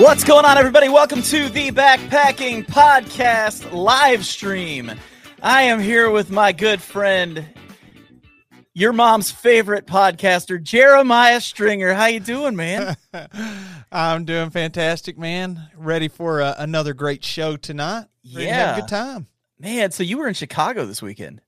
What's going on, everybody? Welcome to the Backpacking Podcast live stream. I am here with my good friend, your mom's favorite podcaster, Jeremiah Stringer. How you doing, man? I'm doing fantastic, man. Ready for uh, another great show tonight. Ready to have Yeah. a good time. Man, so you were in Chicago this weekend.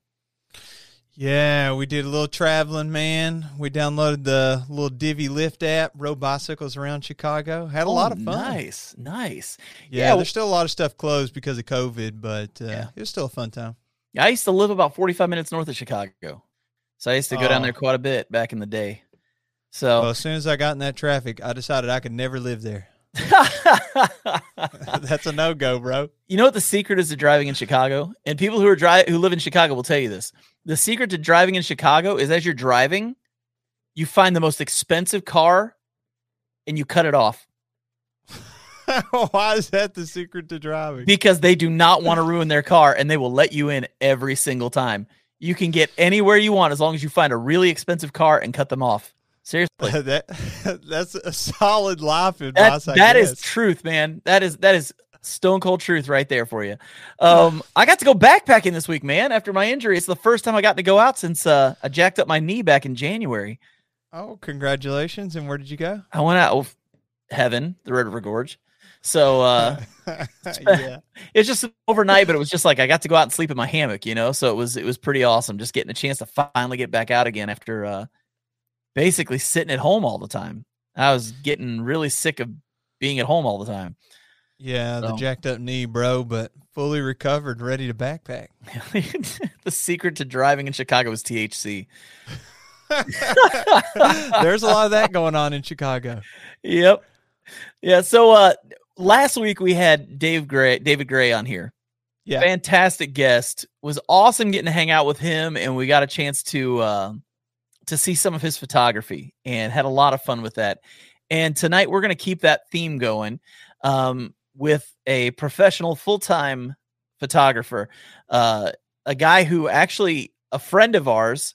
Yeah, we did a little traveling, man. We downloaded the little Divvy Lift app, rode bicycles around Chicago. Had a lot of fun. Oh, Nice, nice. Yeah, Yeah, there's still a lot of stuff closed because of COVID, but uh, Yeah. it was still a fun time. I used to live about 45 minutes north of Chicago. So I used to go down Oh. there quite a bit back in the day. So Well, as soon as I got in that traffic, I decided I could never live there. That's a no go, bro. you know what the secret is to driving in Chicago? And people who are dri- who live in Chicago will tell you this. The secret to driving in Chicago is as you're driving, you find the most expensive car and you cut it off Why is that the secret to driving? because they do not want to ruin their car and they will let you in every single time. You can get anywhere you want as long as you find a really expensive car and cut them off. Seriously. that that's a solid life advice. That, I that is truth, man. That is that is stone cold truth right there for you. Um, I got to go backpacking this week, man. After my injury, it's the first time I got to go out since uh, I jacked up my knee back in January. Oh, congratulations! And where did you go? I went out of heaven, the Red River Gorge. So uh, yeah, it's just overnight, but it was just like I got to go out and sleep in my hammock, you know. So it was it was pretty awesome, just getting a chance to finally get back out again after uh, basically sitting at home all the time. I was getting really sick of being at home all the time. yeah, the jacked up knee, bro, but fully recovered, ready to backpack. the secret to driving in Chicago is THC. There's a lot of that going on in Chicago. Yep. Yeah. So uh last week we had Dave Gray, David Gray on here. Yeah. Fantastic guest. Was awesome getting to hang out with him and we got a chance to uh, to see some of his photography and had a lot of fun with that. And tonight we're going to keep that theme going um, with a professional full-time photographer, uh, a guy who actually a friend of ours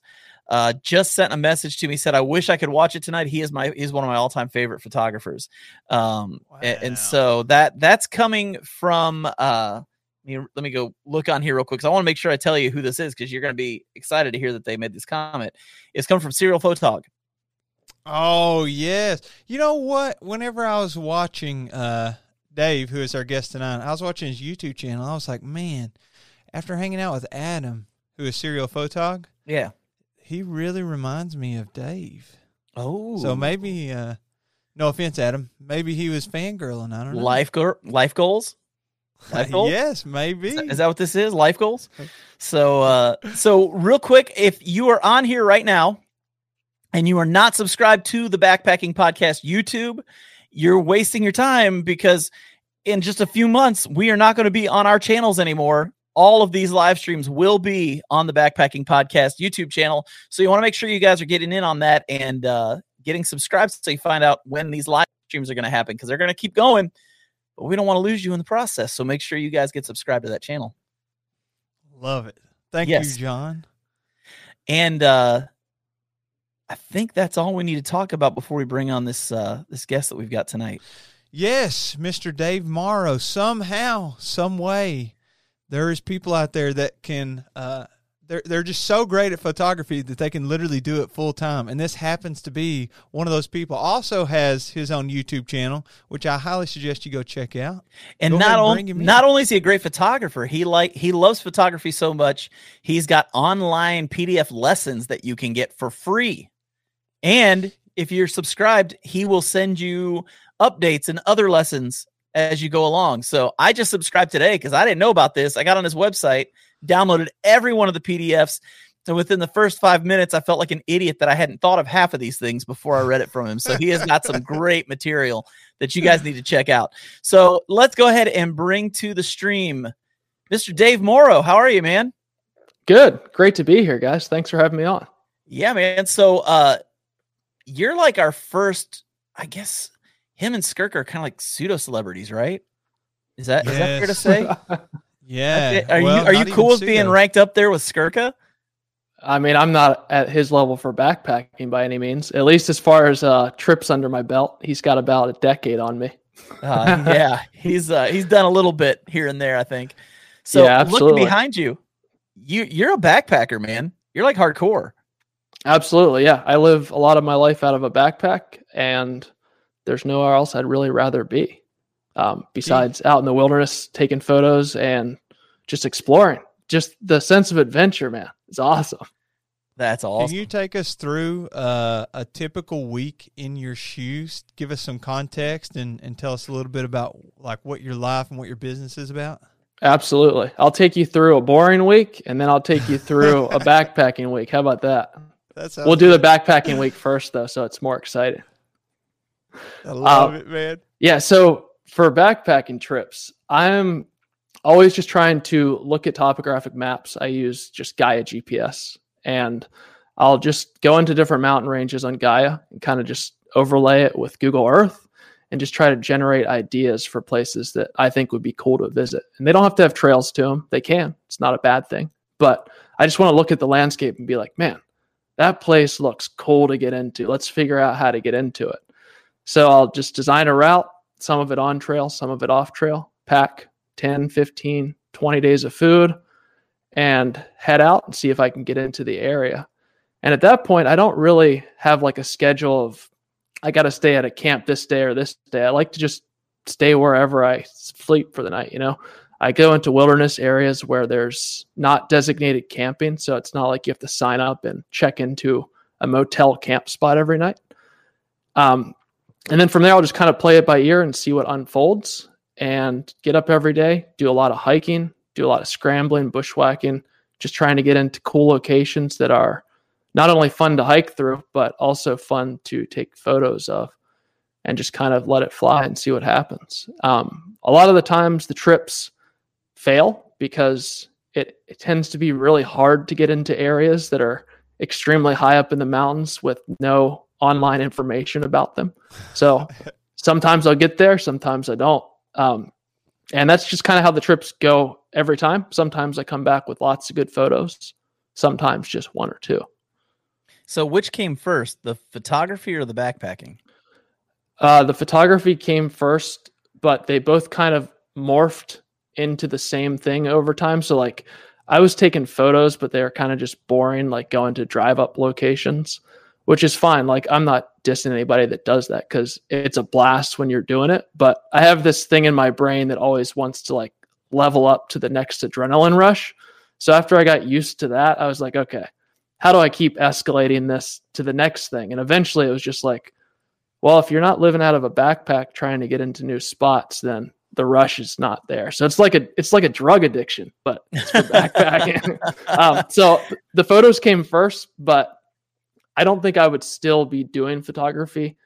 uh, just sent a message to me said I wish I could watch it tonight. He is my he's one of my all-time favorite photographers. Um, a- and, Wow. so that that's coming from uh, me, let me go look on here real quick because I want to make sure I tell you who this is because you're going to be excited to hear that they made this comment. It's coming from Serial Photog. Oh yes. You know what? Whenever I was watching uh Dave, who is our guest tonight, I was watching his YouTube channel. I was like, man, after hanging out with Adam, who is serial photog, Yeah. he really reminds me of Dave. Oh, So maybe uh no offense, Adam. Maybe he was fangirling. I don't know. life go- life goals. Life goals? yes, maybe. Is that- is that what this is? Life goals. So, uh, so real quick, if you are on here right now and you are not subscribed to the Backpacking Podcast YouTube, you're wasting your time because in just a few months we are not going to be on our channels anymore. All of these live streams will be on the Backpacking Podcast YouTube channel. So you want to make sure you guys are getting in on that and uh, getting subscribed so you find out when these live streams are going to happen because they're going to keep going. But we don't want to lose you in the process. So make sure you guys get subscribed to that channel. Love it. Thank Yes. you, John. And uh I think that's all we need to talk about before we bring on this uh this guest that we've got tonight. Yes, Mr. Dave Morrow. Somehow, some way, there is people out there that can. Uh, they're they're just so great at photography that they can literally do it full time. And this happens to be one of those people. Also has his own YouTube channel, which I highly suggest you go check out. And Go not only not only is he a great photographer, he like he loves photography so much, he's got online PDF lessons that you can get for free. And if you're subscribed, he will send you updates and other lessons as you go along. So I just subscribed today because I didn't know about this. I got on his website, downloaded every one of the PDFs And within the first five minutes, I felt like an idiot that I hadn't thought of half of these things before I read it from him. So he has got some great material that you guys need to check out. So let's go ahead and bring to the stream Mr. Dave Morrow. How are you, man? Good. Great to be here, guys. Thanks for having me on. Yeah, man. So uh you're like our first, I guess him and Skirk are kind of like pseudo celebrities, right? Is that is that fair to say? Yeah. Are well, you are you cool with being ranked up there with Skurka? I mean, I'm not at his level for backpacking by any means. At least as far as uh, trips under my belt, he's got about a decade on me. Uh, yeah, he's uh, he's done a little bit here and there, I think. So Yeah, looking behind you, you you're a backpacker, man. You're like hardcore. Absolutely, yeah. I live a lot of my life out of a backpack, and there's nowhere else I'd really rather be. Um, besides out in the wilderness, taking photos and just exploring. Just the sense of adventure, man. It's awesome. That's awesome. Can you take us through uh, a typical week in your shoes? Give us some context and, and tell us a little bit about like what your life and what your business is about. Absolutely. I'll take you through a boring week, and then I'll take you through a backpacking week. How about that? That's We'll do the backpacking week first, though, so it's more exciting. I love uh, it, man. Yeah. So for backpacking trips, I'm always just trying to look at topographic maps. I use just Gaia GPS and I'll just go into different mountain ranges on Gaia and kind of just overlay it with Google Earth and just try to generate ideas for places that I think would be cool to visit. And they don't have to have trails to them. They can. It's not a bad thing. But I just want to look at the landscape and be like, man, that place looks cool to get into. Let's figure out how to get into it. So I'll just design a route, some of it on trail, some of it off trail, pack 10, 15, 20 days of food and head out and see if I can get into the area. And at that point, I don't really have like a schedule of I got to stay at a camp this day or this day. I like to just stay wherever I sleep for the night, you know. I go into wilderness areas where there's not designated camping, so it's not like you have to sign up and check into a motel camp spot every night. Um, and then from there, I'll just kind of play it by ear and see what unfolds and get up every day, do a lot of hiking, do a lot of scrambling, bushwhacking, just trying to get into cool locations that are not only fun to hike through, but also fun to take photos of and just kind of let it fly and see what happens. Um, a lot of the times the trips fail because it, it tends to be really hard to get into areas that are extremely high up in the mountains with no online information about them. So sometimes I'll get there, sometimes I don't. Um, and that's just kind of how the trips go every time. Sometimes I come back with lots of good photos, sometimes just one or two. So which came first, the photography or the backpacking? Uh, the photography came first, but they both kind of morphed into the same thing over time. So, like, I was taking photos, but they were kind of just boring, like going to drive up locations, which is fine. Like, I'm not dissing anybody that does that because it's a blast when you're doing it. But I have this thing in my brain that always wants to like level up to the next adrenaline rush. So, after I got used to that, I was like, okay, how do I keep escalating this to the next thing? And eventually it was just like, well, if you're not living out of a backpack trying to get into new spots, then the rush is not there. So it's like a it's like a drug addiction, but it's for backpacking. um, so the photos came first, but I don't think I would still be doing photography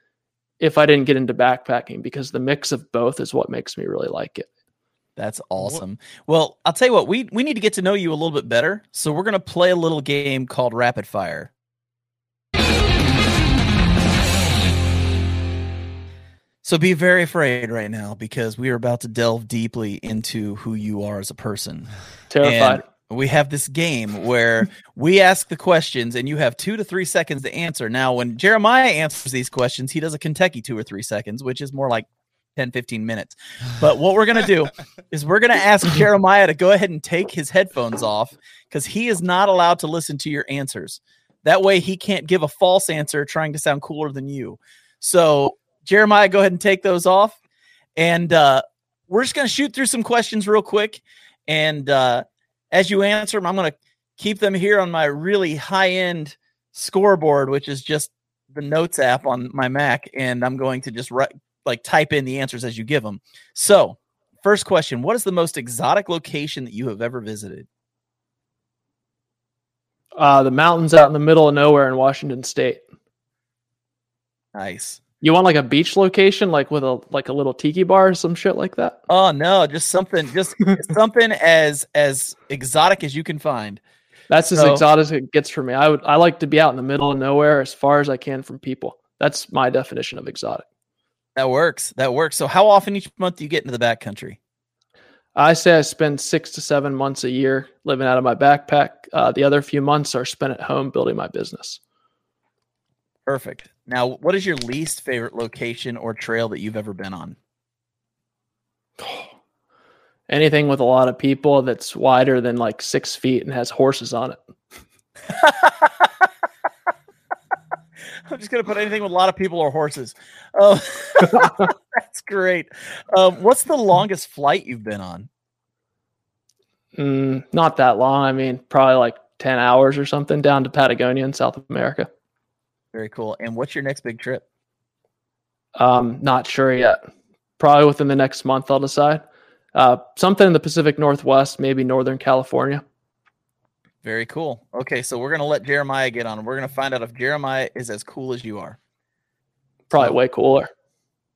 if I didn't get into backpacking because the mix of both is what makes me really like it. That's awesome. Well, I'll tell you what, we we need to get to know you a little bit better. So we're gonna play a little game called Rapid Fire. So be very afraid right now because we are about to delve deeply into who you are as a person. Terrified. And we have this game where we ask the questions and you have two to three seconds to answer. Now, when Jeremiah answers these questions, he does a Kentucky two or three seconds, which is more like 10, 15 minutes. But what we're going to do is we're going to ask Jeremiah to go ahead and take his headphones off because he is not allowed to listen to your answers. That way, he can't give a false answer trying to sound cooler than you. So, Jeremiah, go ahead and take those off. And uh, we're just going to shoot through some questions real quick. And uh, as you answer them, I'm going to keep them here on my really high end scoreboard, which is just the notes app on my Mac. And I'm going to just write, like type in the answers as you give them. So, first question What is the most exotic location that you have ever visited? Uh, the mountains out in the middle of nowhere in Washington State. Nice. You want like a beach location, like with a like a little tiki bar or some shit like that? Oh no, just something, just something as as exotic as you can find. That's as So- exotic as it gets for me. I would I like to be out in the middle of nowhere as far as I can from people. That's my definition of exotic. That works. That works. So, how often each month do you get into the backcountry? I say I spend six to seven months a year living out of my backpack. Uh, the other few months are spent at home building my business. Perfect. Now, what is your least favorite location or trail that you've ever been on? Anything with a lot of people that's wider than like six feet and has horses on it. I'm just gonna put anything with a lot of people or horses. Oh, that's great. Um, what's the longest flight you've been on? Mm, not that long. I mean, probably like 10 hours or something down to Patagonia in South America. Very cool. And what's your next big trip? Um, not sure yet. Probably within the next month, I'll decide. Uh, something in the Pacific Northwest, maybe Northern California. Very cool. Okay, so we're gonna let Jeremiah get on. We're gonna find out if Jeremiah is as cool as you are. Probably So- way cooler.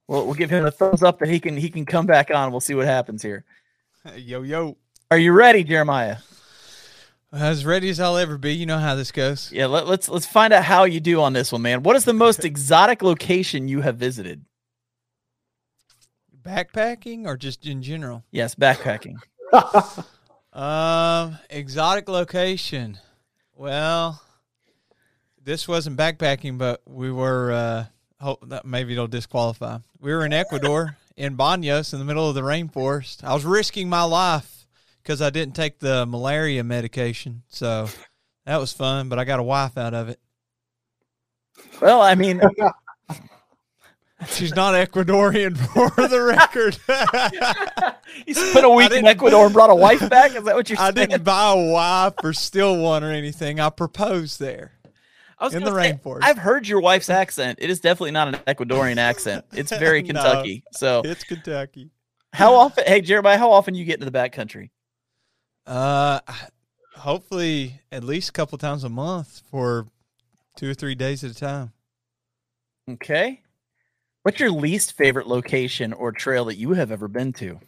We'll, we'll give him a thumbs up that he can he can come back on. We'll see what happens here. Yo, yo. Are you ready, Jeremiah? As ready as I'll ever be. You know how this goes. Yeah, let, let's let's find out how you do on this one, man. What is the most exotic location you have visited? Backpacking or just in general? Yes, backpacking. Um, exotic location. Well, this wasn't backpacking, but we were. Uh, hope that maybe it'll disqualify. We were in Ecuador in Banos in the middle of the rainforest. I was risking my life because I didn't take the malaria medication, so that was fun. But I got a wife out of it. Well, I mean, She's not Ecuadorian for the record. you spent a week in Ecuador and brought a wife back. Is that what you're I saying? didn't buy a wife or steal one or anything. I proposed there. I was in the say, rainforest. I've heard your wife's accent. It is definitely not an Ecuadorian accent. It's very No. Kentucky. So, It's Kentucky. how often? Hey, Jeremiah, how often you get into the backcountry? Uh, hopefully at least a couple times a month for two or three days at a time. Okay. What's your least favorite location or trail that you have ever been to?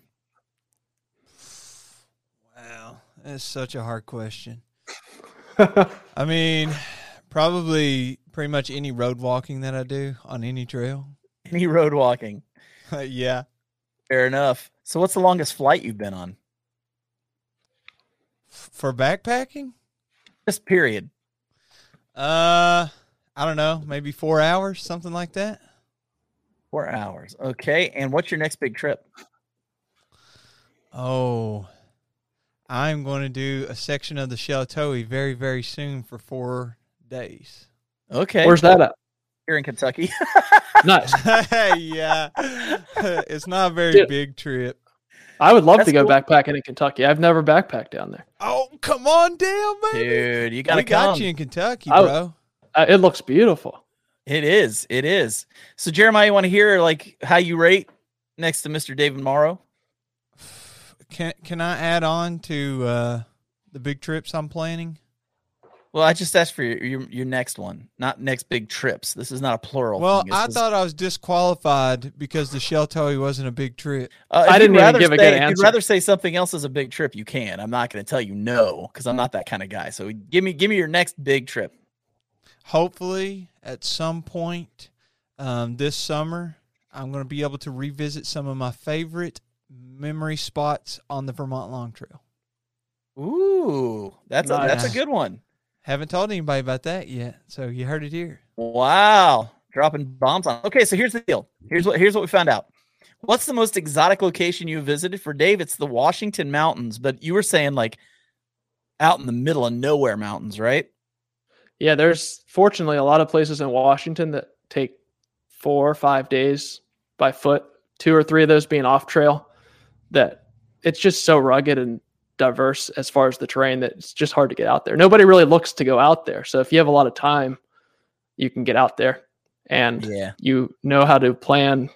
Wow, that's such a hard question. I mean, probably pretty much any road walking that I do on any trail. Any road walking? yeah. Fair enough. So, what's the longest flight you've been on? F- For backpacking, Just period. uh, I don't know, maybe four hours, something like that. Four hours. Okay. And what's your next big trip? Oh, I'm going to do a section of the Sheltowee very, very soon for four days. Okay. Where's that at? Here in Kentucky. Nice. yeah, it's not a very Dude. big trip. I would love That's to go cool. backpacking in Kentucky. I've never backpacked down there. Oh, come on down, baby. Dude, you gotta got come. you in Kentucky, I- bro. Uh, it looks beautiful. It is. It is. So, Jeremiah, you want to hear like how you rate next to Mr. David Morrow? Can can I add on to uh, the big trips I'm planning? Well, I just asked for your, your your next one, not next big trips. This is not a plural. Well, thing. I is- thought I was disqualified because the Sheltowee wasn't a big trip. Uh, I you'd didn't even rather give a say, good If you'd rather say something else is a big trip, you can. I'm not going to tell you no because I'm not that kind of guy. So give me give me your next big trip. Hopefully, at some point um, this summer, I'm going to be able to revisit some of my favorite memory spots on the Vermont Long Trail. Ooh, that's a, that's a good one. Haven't told anybody about that yet, so you heard it here. Wow, dropping bombs on. Okay, so here's the deal. Here's what here's what we found out. What's the most exotic location you visited? For Dave, it's the Washington Mountains, but you were saying like out in the middle of nowhere mountains, right? Yeah, there's fortunately a lot of places in Washington that take four or five days by foot, two or three of those being off trail, that it's just so rugged and diverse as far as the terrain that it's just hard to get out there. Nobody really looks to go out there. So if you have a lot of time, you can get out there and Yeah. you know how to plan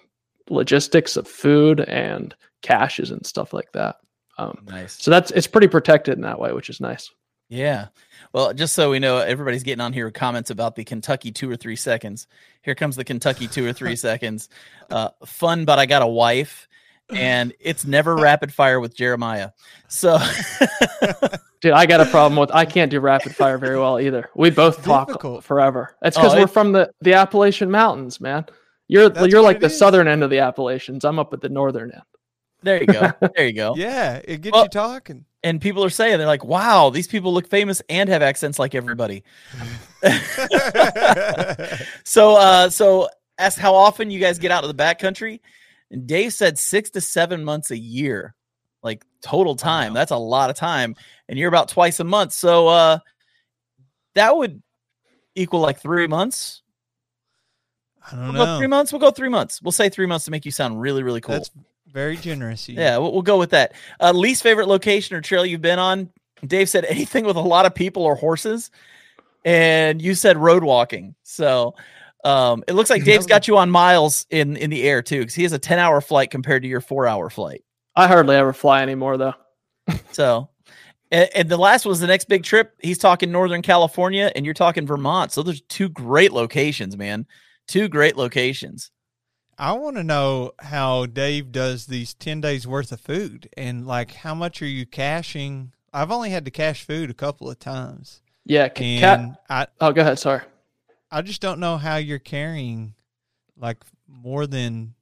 logistics of food and caches and stuff like that. Um, Nice. so that's it's pretty protected in that way, which is nice. Yeah. Well, just so we know, everybody's getting on here with comments about the Kentucky two or three seconds. Here comes the Kentucky two or three seconds. Uh, fun, but I got a wife, and it's never rapid fire with Jeremiah. So, Dude, I got a problem with I can't do rapid fire very well either. We both talk Difficult. forever. It's Oh, because we're from the the Appalachian Mountains, man. You're That's you're like the is. southern end of the Appalachians. I'm up at the northern end. there you go. There you go. Yeah, it gets Well- you talking. And people are saying, they're like, wow, these people look famous and have accents like everybody. so, uh, so ask how often you guys get out to the backcountry. And Dave said six to seven months a year, like total time. Wow. That's a lot of time. And you're about twice a month. So, uh, that would equal like three months. I don't We'll go three months. We'll go three months. We'll say three months to make you sound really, really cool. That's very generous. you. Yeah, we'll, we'll go with that. Uh, least favorite location or trail you've been on? Dave said anything with a lot of people or horses, and you said road walking. So um, it looks like Dave's got you on miles in in the air too, because he has a ten hour flight compared to your four hour flight. I hardly ever fly anymore though. So. And, and the last was the next big trip. He's talking Northern California, and you're talking Vermont. So there's two great locations, man. Two great locations. I want to know how Dave does these 10 days worth of food and like how much are you caching? I've only had to cache food a couple of times. Yeah, c- And cat. I, Oh, go ahead. Sorry. I just don't know how you're carrying like more than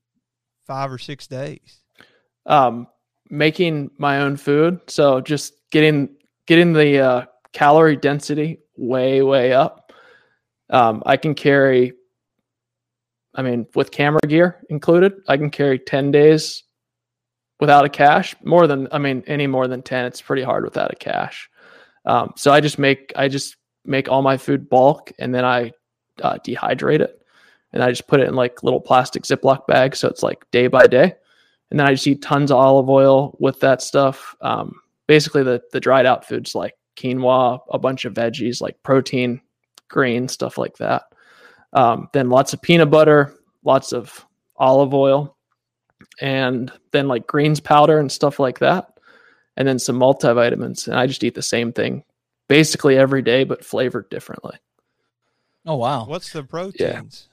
five or six days. um, making my own food. So just getting getting the uh, calorie density way way up. Um, I can carry. I mean, with camera gear included, I can carry ten days without a cache. More than I mean, any more than ten, it's pretty hard without a cache. Um, so I just make I just make all my food bulk, and then I uh, dehydrate it, and I just put it in like little plastic Ziploc bags, so it's like day by day and then I just eat tons of olive oil with that stuff. Um, basically, the the dried out foods like quinoa, a bunch of veggies like protein, grain, stuff like that. Um, then lots of peanut butter, lots of olive oil, and then like greens powder and stuff like that. And then some multivitamins. And I just eat the same thing basically every day, but flavored differently. Oh wow. What's the proteins?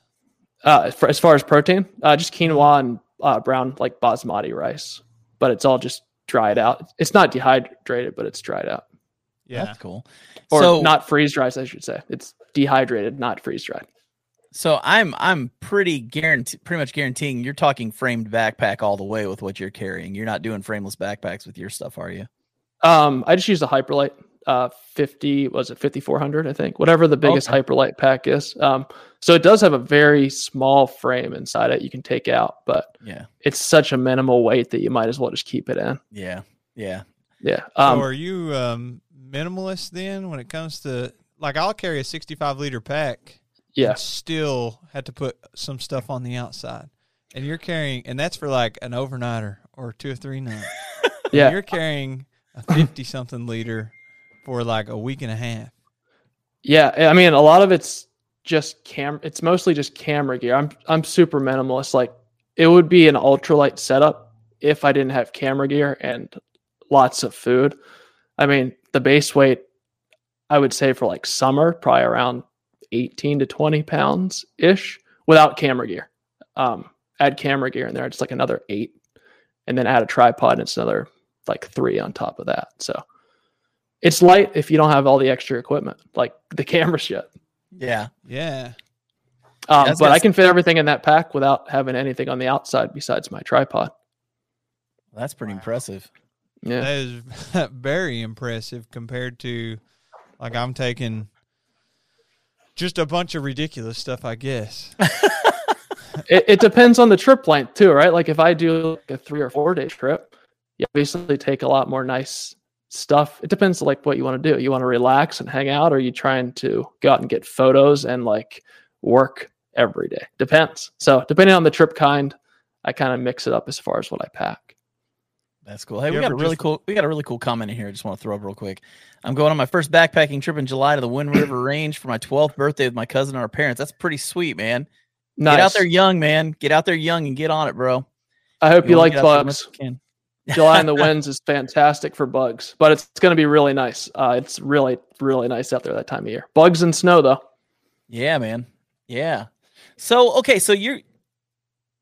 Uh, for, as far as protein, uh, just quinoa and uh, brown like basmati rice, but it's all just dried out. It's not dehydrated, but it's dried out, Yeah. That's cool. or so not freeze dried, I should say. It's dehydrated, not freeze dried. So I'm I'm pretty guarantee pretty much guaranteeing you're talking framed backpack all the way with what you're carrying. You're not doing frameless backpacks with your stuff, are you? Um, I just use a Hyperlite, uh, fifty was it fifty four hundred, I think, whatever the biggest Okay. Hyperlite pack is. Um, so it does have a very small frame inside it you can take out, but Yeah. it's such a minimal weight that you might as well just keep it in. Yeah. Yeah. Yeah. So Um, are you um, minimalist then when it comes to like I'll carry a 65 liter pack yeah. still had to put some stuff on the outside. And you're carrying and that's for like an overnighter or two or three nights. And Yeah. You're carrying a 50 something liter for like a week and a half. Yeah, I mean, a lot of it's just cam. It's mostly just camera gear. I'm I'm super minimalist. Like it would be an ultralight setup if I didn't have camera gear and lots of food. I mean, the base weight, I would say for like summer, probably around 18 to 20 pounds ish without camera gear. Um, add camera gear in there, it's like another eight, and then add a tripod, and it's another like three on top of that. So it's light if you don't have all the extra equipment, like the camera shit. Yeah. Yeah. Um, That's but I can fit everything in that pack without having anything on the outside besides my tripod. That's pretty Wow. impressive. Yeah. That is very impressive compared to like I'm taking just a bunch of ridiculous stuff, I guess. it, it depends on the trip length too, right? Like if I do like a three or four day trip, you obviously take a lot more nice stuff. It depends like what you want to do. You want to relax and hang out, or are you trying to go out and get photos and like work every day? Depends. So depending on the trip kind, I kind of mix it up as far as what I pack. That's cool. Hey, You we got a really just- cool we got a really cool comment in here. I just want to throw up real quick. I'm going on my first backpacking trip in July to the Wind River Range for my 12th birthday with my cousin and our parents. That's pretty sweet, man. Nice. Get out there young, man. Get out there young and get on it, bro. I hope you, wanna like get out there as much bugs. As you can. July in the winds is fantastic for bugs, but it's, it's going to be really nice. Uh, it's really, really nice out there that time of year. Bugs and snow, though. Yeah, man. Yeah. So, okay. So you're,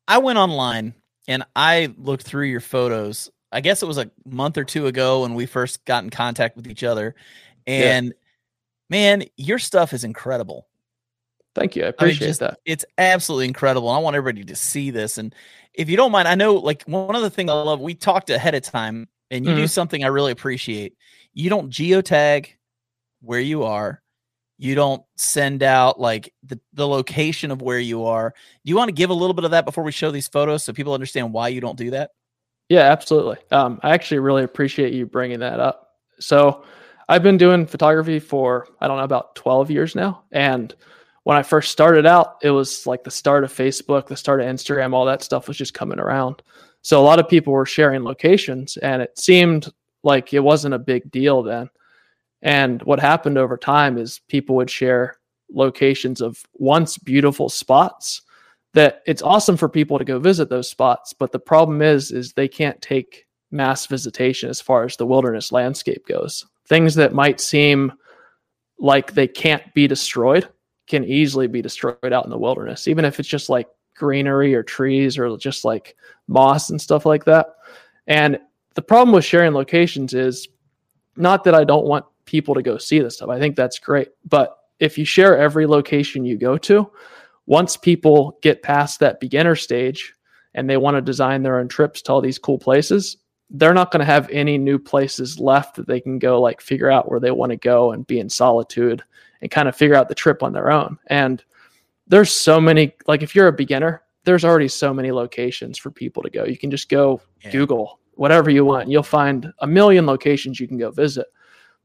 I went online and I looked through your photos. I guess it was a month or two ago when we first got in contact with each other. And yeah. man, your stuff is incredible. Thank you. I appreciate I mean, just, that. It's absolutely incredible. I want everybody to see this. And if you don't mind, I know like one of the things I love, we talked ahead of time and you mm-hmm. do something I really appreciate. You don't geotag where you are. You don't send out like the, the location of where you are. Do you want to give a little bit of that before we show these photos so people understand why you don't do that? Yeah, absolutely. Um, I actually really appreciate you bringing that up. So I've been doing photography for, I don't know, about 12 years now. And when I first started out, it was like the start of Facebook, the start of Instagram, all that stuff was just coming around. So a lot of people were sharing locations and it seemed like it wasn't a big deal then. And what happened over time is people would share locations of once beautiful spots that it's awesome for people to go visit those spots, but the problem is is they can't take mass visitation as far as the wilderness landscape goes. Things that might seem like they can't be destroyed can easily be destroyed out in the wilderness, even if it's just like greenery or trees or just like moss and stuff like that. And the problem with sharing locations is not that I don't want people to go see this stuff. I think that's great. But if you share every location you go to, once people get past that beginner stage and they want to design their own trips to all these cool places, they're not going to have any new places left that they can go like figure out where they want to go and be in solitude and kind of figure out the trip on their own. And there's so many, like if you're a beginner, there's already so many locations for people to go. You can just go yeah. Google whatever you want. You'll find a million locations you can go visit.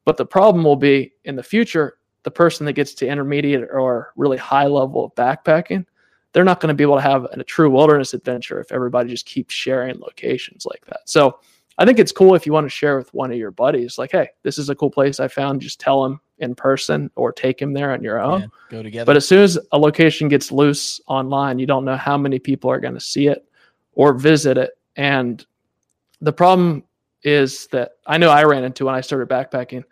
But the problem will be in the future, the person that gets to intermediate or really high level of backpacking, they're not going to be able to have a true wilderness adventure if everybody just keeps sharing locations like that. So I think it's cool if you want to share with one of your buddies, like, hey, this is a cool place I found. Just tell them in person or take him there on your own. Yeah, go together. But as soon as a location gets loose online, you don't know how many people are going to see it or visit it. And the problem is that I know I ran into when I started backpacking.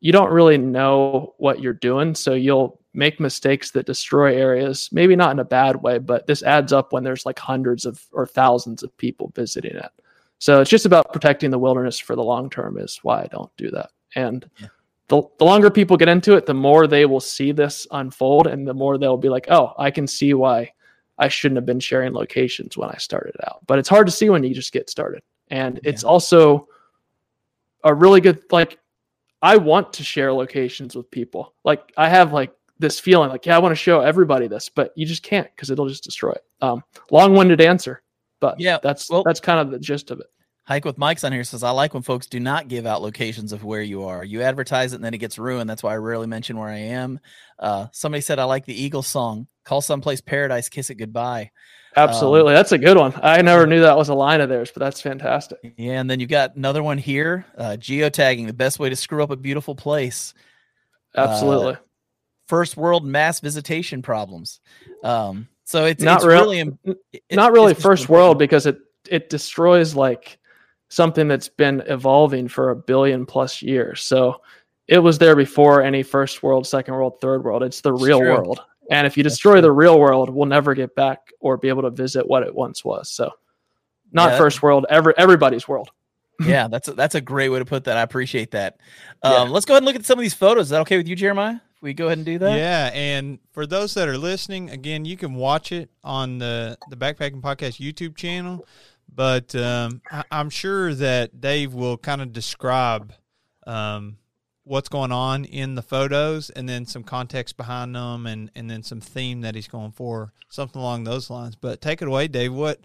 You don't really know what you're doing. So you'll make mistakes that destroy areas, maybe not in a bad way, but this adds up when there's like hundreds of or thousands of people visiting it. So it's just about protecting the wilderness for the long term is why I don't do that. And yeah. the, the longer people get into it, the more they will see this unfold and the more they'll be like, oh, I can see why I shouldn't have been sharing locations when I started out. But it's hard to see when you just get started. And yeah. it's also a really good like I want to share locations with people. Like I have like this feeling like, yeah, I want to show everybody this, but you just can't because it'll just destroy it. Um, long-winded answer. But yeah, that's well, that's kind of the gist of it. Hike with Mike's on here says, I like when folks do not give out locations of where you are. You advertise it and then it gets ruined. That's why I rarely mention where I am. Uh, somebody said, I like the Eagle song. Call someplace paradise, kiss it goodbye. Absolutely. Um, that's a good one. I never knew that was a line of theirs, but that's fantastic. Yeah. And then you've got another one here uh, geotagging, the best way to screw up a beautiful place. Absolutely. Uh, first world mass visitation problems. Um, so it's not it's real, really it, not really first world because it it destroys like something that's been evolving for a billion plus years. So it was there before any first world, second world, third world. It's the real world. And if you destroy the real world, we'll never get back or be able to visit what it once was. So not yeah, first world, every, everybody's world. yeah, that's a, that's a great way to put that. I appreciate that. Um, yeah. Let's go ahead and look at some of these photos. Is that okay with you, Jeremiah? We go ahead and do that? Yeah, and for those that are listening, again, you can watch it on the the Backpacking Podcast YouTube channel. But um, I, am sure that Dave will kind of describe um, what's going on in the photos, and then some context behind them, and and then some theme that he's going for, something along those lines. But take it away, Dave. What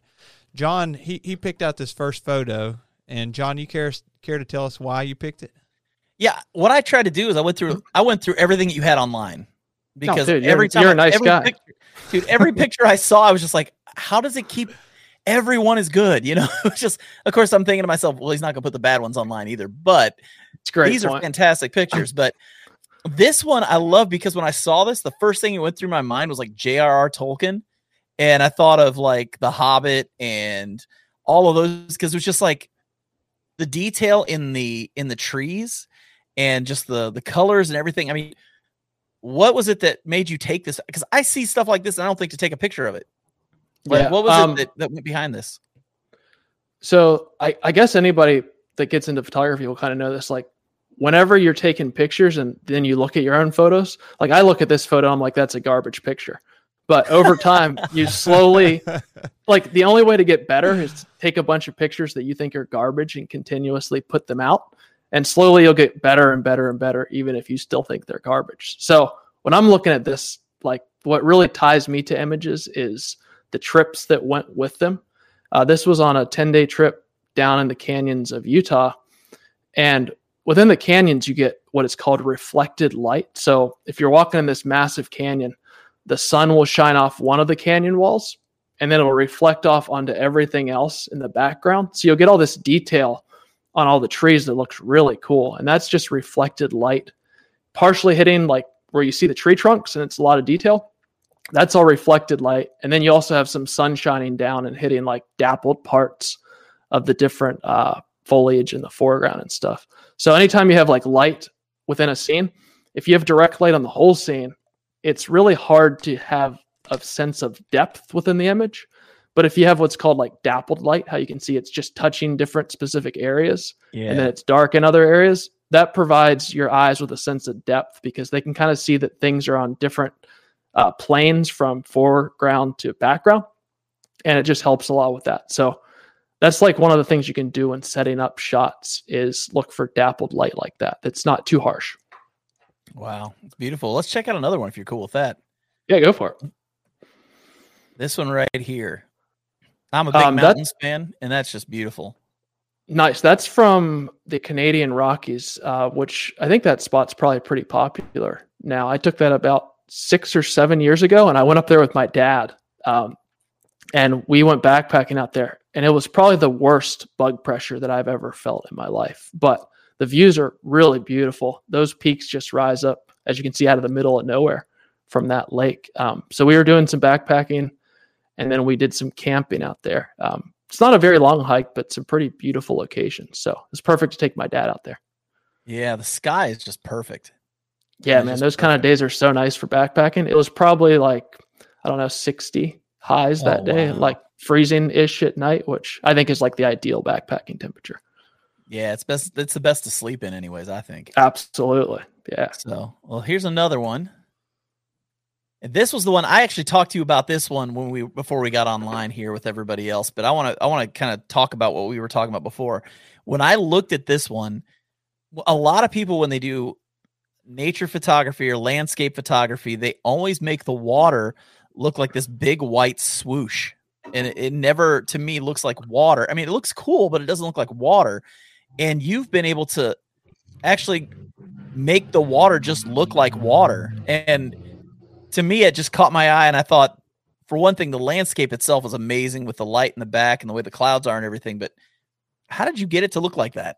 John he he picked out this first photo, and John, you care care to tell us why you picked it? Yeah, what I tried to do is I went through I went through everything that you had online because dude, every time you're a nice guy, picture, dude. Every picture I saw, I was just like, how does it keep? Everyone is good, you know. it's just, of course, I'm thinking to myself, well, he's not gonna put the bad ones online either. But it's great. These point. are fantastic pictures. But this one I love because when I saw this, the first thing that went through my mind was like J.R.R. Tolkien, and I thought of like The Hobbit and all of those because it was just like the detail in the in the trees and just the the colors and everything. I mean, what was it that made you take this? Because I see stuff like this and I don't think to take a picture of it. Like, Yeah, what was um, it that, that went behind this? So I, I guess anybody that gets into photography will kind of know this. Like whenever you're taking pictures and then you look at your own photos, like I look at this photo, I'm like, that's a garbage picture. But over time, you slowly like the only way to get better is to take a bunch of pictures that you think are garbage and continuously put them out. And slowly you'll get better and better and better, even if you still think they're garbage. So when I'm looking at this, like what really ties me to images is the trips that went with them. Uh, this was on a 10 day trip down in the canyons of Utah. And within the canyons, you get what is called reflected light. So if you're walking in this massive canyon, the sun will shine off one of the canyon walls and then it will reflect off onto everything else in the background. So you'll get all this detail on all the trees that looks really cool. And that's just reflected light, partially hitting like where you see the tree trunks and it's a lot of detail. That's all reflected light. And then you also have some sun shining down and hitting like dappled parts of the different uh, foliage in the foreground and stuff. So anytime you have like light within a scene, if you have direct light on the whole scene, it's really hard to have a sense of depth within the image. But if you have what's called like dappled light, how you can see it's just touching different specific areas Yeah. and then it's dark in other areas, that provides your eyes with a sense of depth because they can kind of see that things are on different uh, planes from foreground to background. And it just helps a lot with that. So that's like one of the things you can do when setting up shots is look for dappled light like that. That's not too harsh. wow. It's beautiful. Let's check out another one if you're cool with that. Yeah, go for it. This one right here. I'm a big Um, mountains fan, and that's just beautiful. Nice. That's from the Canadian Rockies, uh, which I think that spot's probably pretty popular now. I took that about six or seven years ago, and I went up there with my dad, um, and we went backpacking out there, and it was probably the worst bug pressure that I've ever felt in my life. But the views are really beautiful. Those peaks just rise up, as you can see, out of the middle of nowhere from that lake. Um, so we were doing some backpacking, and then we did some camping out there. Um, it's not a very long hike, but some pretty beautiful locations. So it's perfect to take my dad out there. Yeah, the sky is just perfect. Yeah, It's man, those kind of days are so nice for backpacking. It was probably like I don't know, sixty highs that Oh, day, wow. like freezing ish at night, which I think is like the ideal backpacking temperature. Yeah, it's best. It's the best to sleep in, anyways. I think. Absolutely, yeah. So, well, here's another one. And this was the one I actually talked to you about this one when we before we got online here with everybody else. But I want to I want to kind of talk about what we were talking about before. When I looked at this one, a lot of people when they do nature photography or landscape photography, they always make the water look like this big white swoosh. And it, it never to me looks like water. I mean, it looks cool, but it doesn't look like water. And you've been able to actually make the water just look like water. And to me, it just caught my eye. And I thought, for one thing, the landscape itself is amazing with the light in the back and the way the clouds are and everything. But how did you get it to look like that?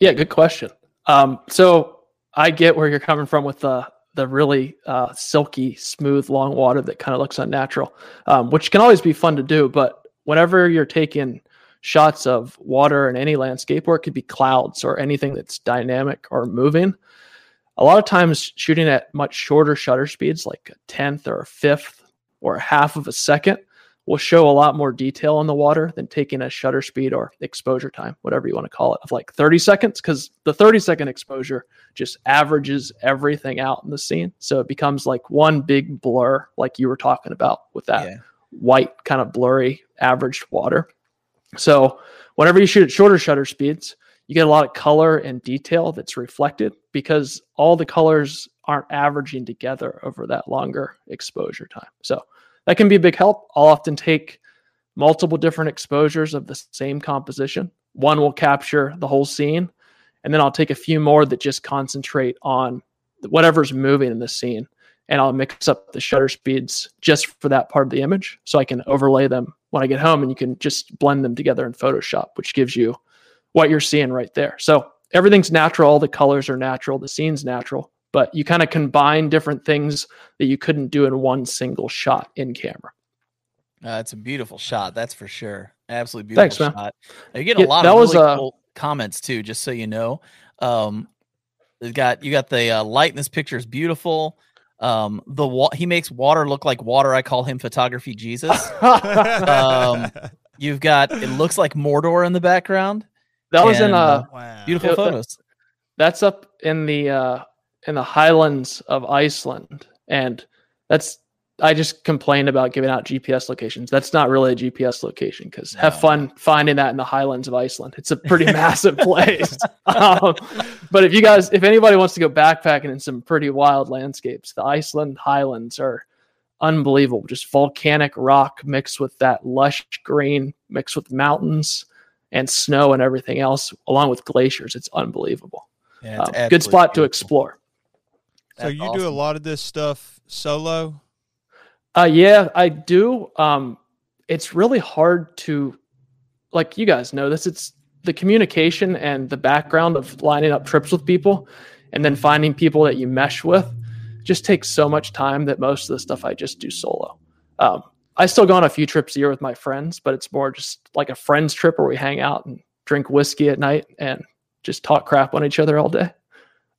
Yeah, good question. Um, so I get where you're coming from with the the really uh, silky, smooth, long water that kind of looks unnatural, um, which can always be fun to do. But whenever you're taking shots of water in any landscape, or it could be clouds or anything that's dynamic or moving, a lot of times shooting at much shorter shutter speeds, like a tenth or a fifth or a half of a second, will show a lot more detail in the water than taking a shutter speed or exposure time, whatever you want to call it, of like 30 seconds. Because the 30 second exposure just averages everything out in the scene. So it becomes like one big blur, like you were talking about with that Yeah. white, kind of blurry, averaged water. So whenever you shoot at shorter shutter speeds, you get a lot of color and detail that's reflected because all the colors aren't averaging together over that longer exposure time. So that can be a big help. I'll often take multiple different exposures of the same composition. One will capture the whole scene, and then I'll take a few more that just concentrate on whatever's moving in the scene. And I'll mix up the shutter speeds just for that part of the image so I can overlay them when I get home and you can just blend them together in Photoshop, which gives you what you're seeing right there. So everything's natural, all the colors are natural, the scene's natural, but you kind of combine different things that you couldn't do in one single shot in camera. Uh, it's a beautiful shot, that's for sure. Absolutely beautiful Thanks, man. shot. You get a Yeah, lot of was, really uh, cool comments too, just so you know. Um, they've got you got the uh, light in this picture is beautiful. Um, the wa- he makes water look like water. I call him photography Jesus. Um, You've got it looks like Mordor in the background. That was in and, uh, uh, wow. Beautiful Yeah, that- photos. that's up in the uh in the highlands of Iceland and that's I just complained about giving out GPS locations. That's not really a GPS location because have fun finding that in the highlands of Iceland. It's a pretty massive place. Um, but if you guys, if anybody wants to go backpacking in some pretty wild landscapes, the Iceland highlands are unbelievable. Just volcanic rock mixed with that lush green, mixed with mountains and snow and everything else, along with glaciers. It's unbelievable. Yeah, it's Um, good absolutely spot to beautiful. explore. so That's you do a lot of this stuff solo. Uh, yeah, I do. Um, it's really hard to, like you guys know this. It's the communication and the background of lining up trips with people, and then finding people that you mesh with. Just takes so much time that most of the stuff I just do solo. Um, I still go on a few trips a year with my friends, but it's more just like a friends trip where we hang out and drink whiskey at night and just talk crap on each other all day.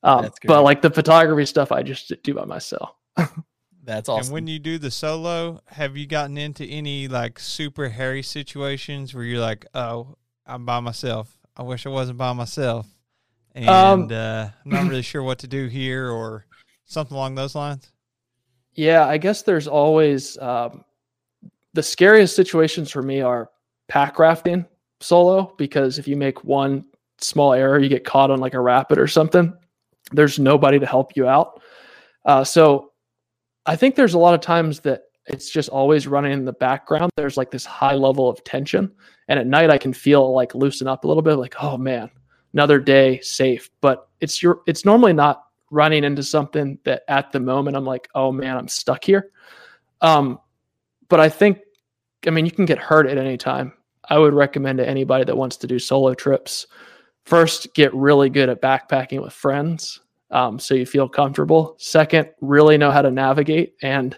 Um, but like the photography stuff, I just do by myself. That's awesome. And when you do the solo, have you gotten into any like super hairy situations where you're like, "Oh, I'm by myself. I wish I wasn't by myself," and Um, uh, I'm not really sure what to do here, or something along those lines? Yeah, I guess there's always um, the scariest situations for me are pack rafting solo because if you make one small error, you get caught on like a rapid or something. There's nobody to help you out. Uh, so I think there's a lot of times that it's just always running in the background. There's like this high level of tension, and at night I can feel like loosen up a little bit, like oh man, another day safe. But it's your it's normally not running into something that at the moment I'm like, oh man, I'm stuck here. Um, but I think, I mean, you can get hurt at any time. I would recommend to anybody that wants to do solo trips, first get really good at backpacking with friends, um, so you feel comfortable. Second, really know how to navigate. And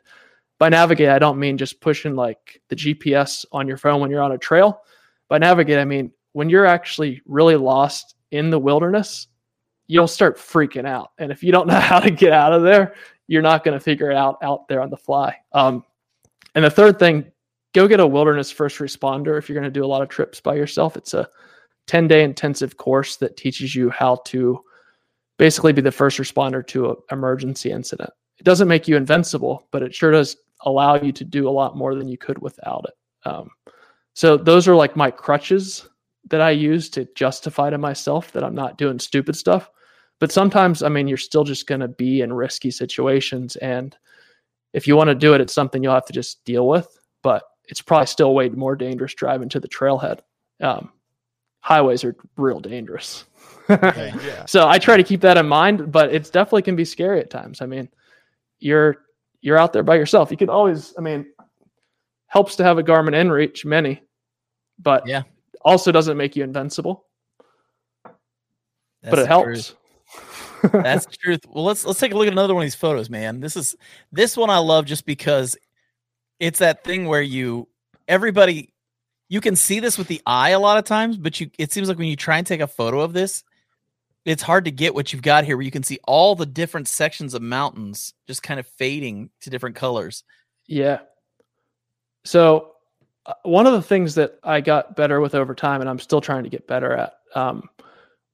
by navigate, I don't mean just pushing like the GPS on your phone when you're on a trail. By navigate, I mean when you're actually really lost in the wilderness, you'll start freaking out. And if you don't know how to get out of there, you're not going to figure it out out there on the fly. Um, and the third thing, go get a wilderness first responder if you're going to do a lot of trips by yourself. It's a 10 day intensive course that teaches you how to basically be the first responder to an emergency incident. It doesn't make you invincible, but it sure does allow you to do a lot more than you could without it. Um, so those are like my crutches that I use to justify to myself that I'm not doing stupid stuff. But sometimes, I mean, you're still just going to be in risky situations. And if you want to do it, it's something you'll have to just deal with. But it's probably still way more dangerous driving to the trailhead. Um, highways are real dangerous. yeah. so I try to keep that in mind, but it's definitely can be scary at times. I mean, you're you're out there by yourself. You can always, I mean, helps to have a Garmin InReach Mini, but Yeah. also doesn't make you invincible, That's but it helps. truth. That's the truth. Well, let's let's take a look at another one of these photos, man. This is this one I love just because it's that thing where you everybody you can see this with the eye a lot of times, but you it seems like when you try and take a photo of this, it's hard to get what you've got here where you can see all the different sections of mountains just kind of fading to different colors. Yeah. So uh, one of the things that I got better with over time, and I'm still trying to get better at, um,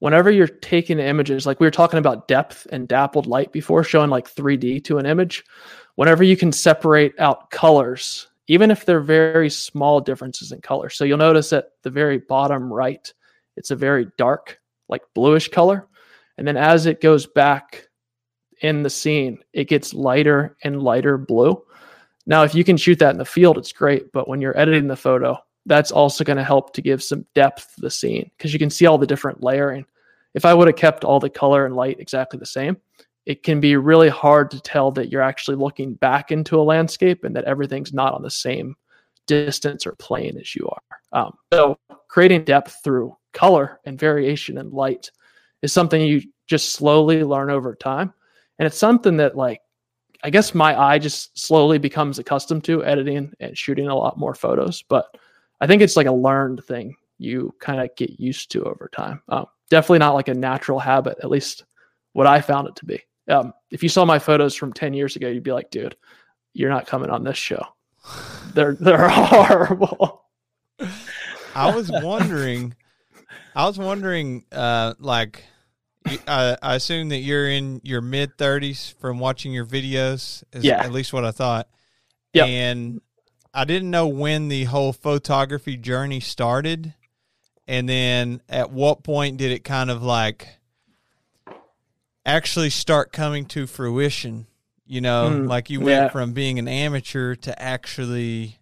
whenever you're taking images, like we were talking about depth and dappled light before, showing like 3D to an image, whenever you can separate out colors, even if they're very small differences in color. So you'll notice at the very bottom right, it's a very dark, like bluish color. And then as it goes back in the scene, it gets lighter and lighter blue. Now, if you can shoot that in the field, it's great. But when you're editing the photo, that's also going to help to give some depth to the scene because you can see all the different layering. If I would have kept all the color and light exactly the same, it can be really hard to tell that you're actually looking back into a landscape and that everything's not on the same distance or plane as you are. Um, so, creating depth through color and variation and light is something you just slowly learn over time. And it's something that, like, I guess my eye just slowly becomes accustomed to editing and shooting a lot more photos. But I think it's like a learned thing you kind of get used to over time. Um, definitely not like a natural habit, at least what I found it to be. Um, if you saw my photos from 10 years ago, you'd be like, dude, you're not coming on this show. They're they're horrible. I was wondering, I was wondering, uh, like, I, I assume that you're in your mid 30s from watching your videos. Is Yeah. At least what I thought. Yep. And I didn't know when the whole photography journey started. And then at what point did it kind of like actually start coming to fruition? You know, Mm, like you went yeah. from being an amateur to actually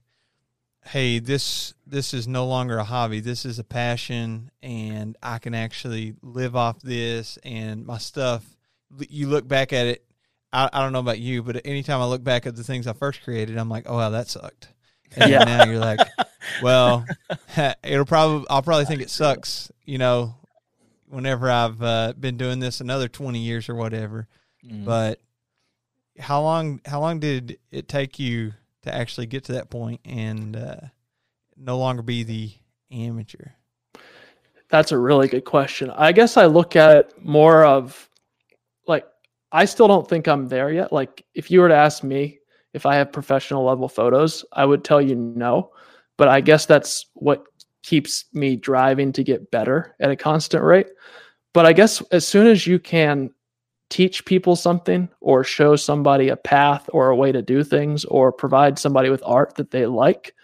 hey this this is no longer a hobby this is a passion and i can actually live off this and my stuff you look back at it I, I don't know about you but anytime i look back at the things i first created i'm like oh wow that sucked and Yeah. now you're like well it'll probably i'll probably think it sucks you know whenever i've uh, been doing this another 20 years or whatever Mm. but how long how long did it take you to actually get to that point and uh, no longer be the amateur That's a really good question. I guess I look at it more of like I still don't think I'm there yet. Like if you were to ask me if I have professional level photos, I would tell you no. But I guess that's what keeps me driving to get better at a constant rate. But I guess as soon as you can teach people something or show somebody a path or a way to do things or provide somebody with art that they like,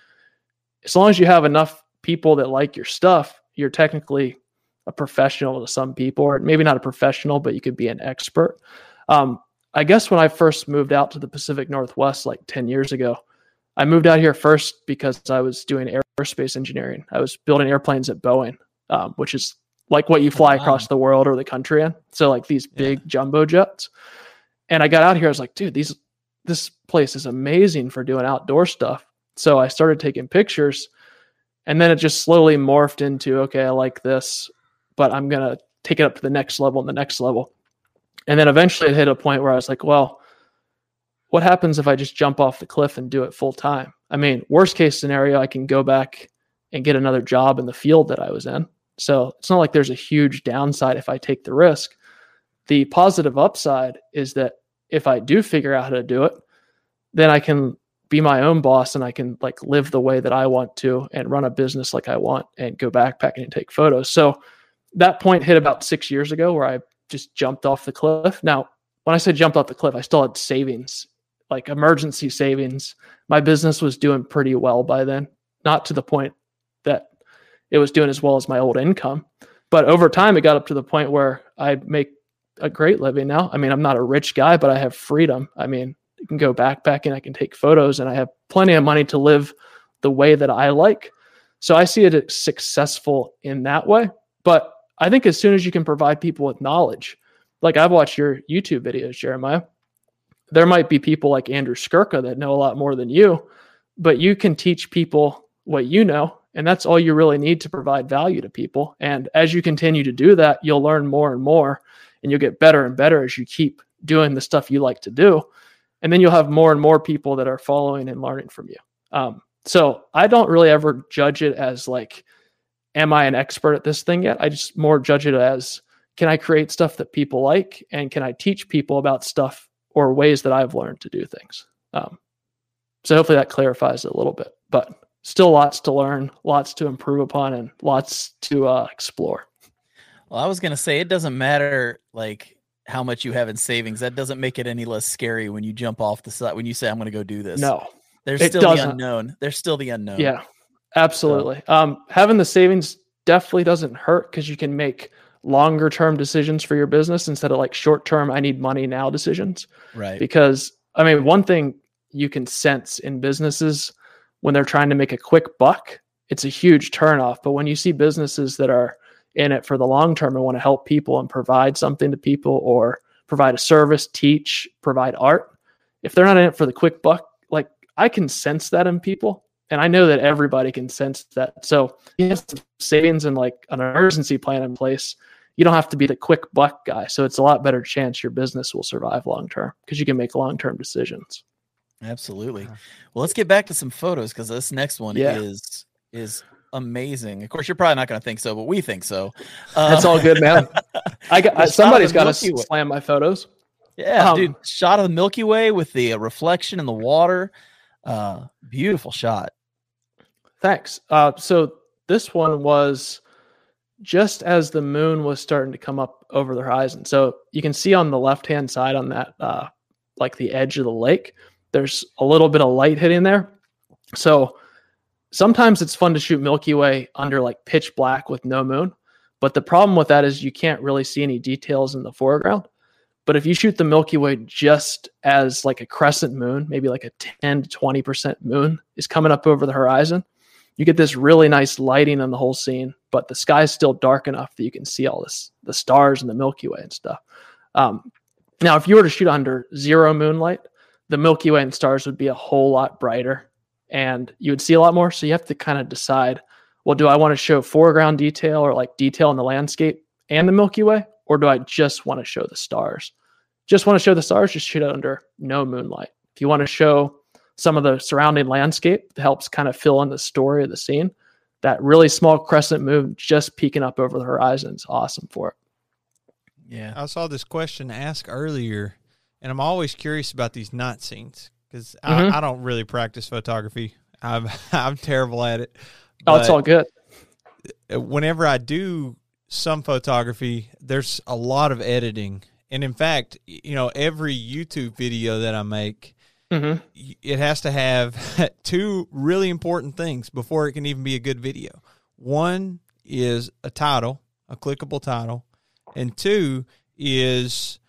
as long as you have enough people that like your stuff, you're technically a professional to some people, or maybe not a professional, but you could be an expert. Um, I guess when I first moved out to the Pacific Northwest like 10 years ago, I moved out here first because I was doing aerospace engineering. I was building airplanes at Boeing, um, which is like what you fly wow. across the world or the country in. So like these big jumbo jets. And I got out here, I was like, dude, these this place is amazing for doing outdoor stuff. So I started taking pictures and then it just slowly morphed into okay, I like this, but I'm gonna take it up to the next level and the next level. And then eventually it hit a point where I was like, well, what happens if I just jump off the cliff and do it full time? I mean, worst case scenario, I can go back and get another job in the field that I was in. So it's not like there's a huge downside if I take the risk. The positive upside is that if I do figure out how to do it, then I can be my own boss and I can like live the way that I want to and run a business like I want and go backpacking and take photos. So that point hit about six years ago where I just jumped off the cliff. Now, when I say jumped off the cliff, I still had savings, like emergency savings. My business was doing pretty well by then, not to the point that it was doing as well as my old income. But over time, it got up to the point where I make a great living now. I mean, I'm not a rich guy, but I have freedom. I mean, I can go backpacking, I can take photos, and I have plenty of money to live the way that I like. So I see it as successful in that way. But I think as soon as you can provide people with knowledge, like I've watched your YouTube videos, Jeremiah, there might be people like Andrew Skurka that know a lot more than you, but you can teach people what you know. And that's all you really need to provide value to people. And as you continue to do that, you'll learn more and more and you'll get better and better as you keep doing the stuff you like to do. And then you'll have more and more people that are following and learning from you. Um, so I don't really ever judge it as like, am I an expert at this thing yet? I just more judge it as, can I create stuff that people like? And can I teach people about stuff or ways that I've learned to do things? Um, so hopefully that clarifies it a little bit, but still lots to learn, lots to improve upon, and lots to uh, explore. Well, I was gonna say it doesn't matter like how much you have in savings. That doesn't make it any less scary when you jump off the side when you say I'm gonna go do this. No, there's still the doesn't. unknown. There's still the unknown. Yeah, absolutely. Um, having the savings definitely doesn't hurt because you can make longer term decisions for your business instead of like short term, I need money now decisions. Right. Because, I mean, one thing you can sense in businesses when they're trying to make a quick buck, it's a huge turnoff. But when you see businesses that are in it for the long term and want to help people and provide something to people or provide a service, teach, provide art, if they're not in it for the quick buck, like I can sense that in people. And I know that everybody can sense that. So you have some savings and like an emergency plan in place. You don't have to be the quick buck guy. So it's a lot better chance your business will survive long term because you can make long term decisions. Absolutely. Well, let's get back to some photos because this next one Yeah. is is amazing. Of course, you're probably not going to think so, but we think so. That's Uh, all good, man. I got The shot of got to slam my photos. Yeah, Um, dude. Shot of the Milky Way with the uh, reflection in the water. Uh, beautiful shot. Thanks. Uh, so this one was just as the moon was starting to come up over the horizon. So you can see on the left hand side on that, uh, like the edge of the lake, there's a little bit of light hitting there. So sometimes it's fun to shoot Milky Way under like pitch black with no moon. But the problem with that is you can't really see any details in the foreground. But if you shoot the Milky Way just as like a crescent moon, maybe like a 10 to 20% moon is coming up over the horizon, you get this really nice lighting on the whole scene, but the sky's still dark enough that you can see all this, the stars and the Milky Way and stuff. Um, now, if you were to shoot under zero moonlight, the Milky Way and stars would be a whole lot brighter and you would see a lot more. So you have to kind of decide, well, do I want to show foreground detail or like detail in the landscape and the Milky Way, or do I just want to show the stars? Just want to show the stars, just shoot it under no moonlight. If you want to show some of the surrounding landscape that helps kind of fill in the story of the scene, that really small crescent moon just peeking up over the horizon is awesome for it. Yeah. I saw this question asked earlier, and I'm always curious about these night scenes because Mhm. I, I don't really practice photography. I'm I'm terrible at it. Oh, it's all good. uh, whenever I do some photography, there's a lot of editing. And in fact, you know, every YouTube video that I make, hmm it has to have two really important things before it can even be a good video. One is a title, a clickable title, and two is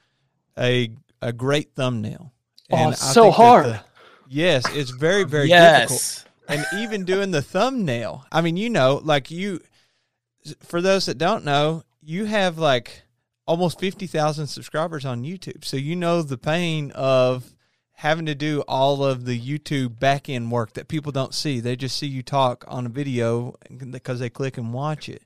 a a great thumbnail. Oh, And it's so hard. the- yes, it's very very difficult and even doing the thumbnail. I mean, you know, like you, for those that don't know, you have like almost 50,000 subscribers on YouTube. So you know the pain of having to do all of the YouTube back end work that people don't see. They just see you talk on a video because they click and watch it.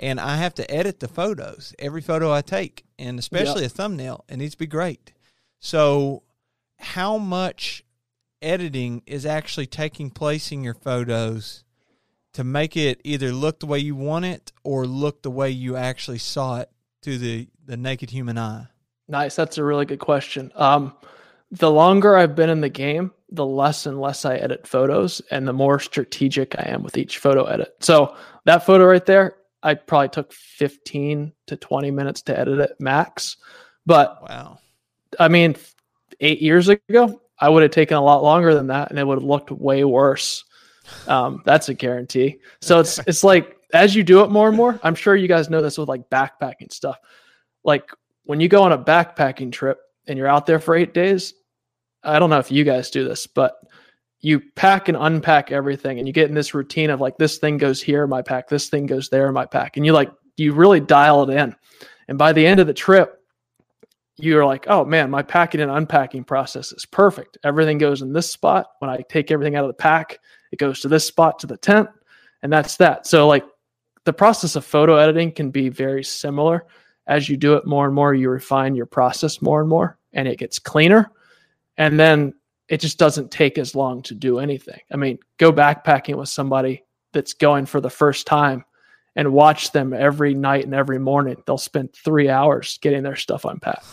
And I have to edit the photos, every photo I take, and especially a thumbnail. It needs to be great. So, how much editing is actually taking place in your photos to make it either look the way you want it or look the way you actually saw it to the, the naked human eye? Nice. That's a really good question. Um, the longer I've been in the game, the less and less I edit photos and the more strategic I am with each photo edit. So that photo right there, I probably took 15 to 20 minutes to edit it max. But Wow. I mean, eight years ago, I would have taken a lot longer than that and it would have looked way worse. Um, that's a guarantee. So it's it's like as you do it more and more, I'm sure you guys know this with like backpacking stuff. Like when you go on a backpacking trip and you're out there for eight days, I don't know if you guys do this, but you pack and unpack everything and you get in this routine of like this thing goes here in my pack, this thing goes there in my pack. And you like you really dial it in. And by the end of the trip, you're like, oh man, my packing and unpacking process is perfect. Everything goes in this spot. When I take everything out of the pack, it goes to this spot to the tent, and that's that. So, like, the process of photo editing can be very similar. As you do it more and more, you refine your process more and more, and it gets cleaner. And then it just doesn't take as long to do anything. I mean, go backpacking with somebody that's going for the first time and watch them every night and every morning. They'll spend three hours getting their stuff unpacked.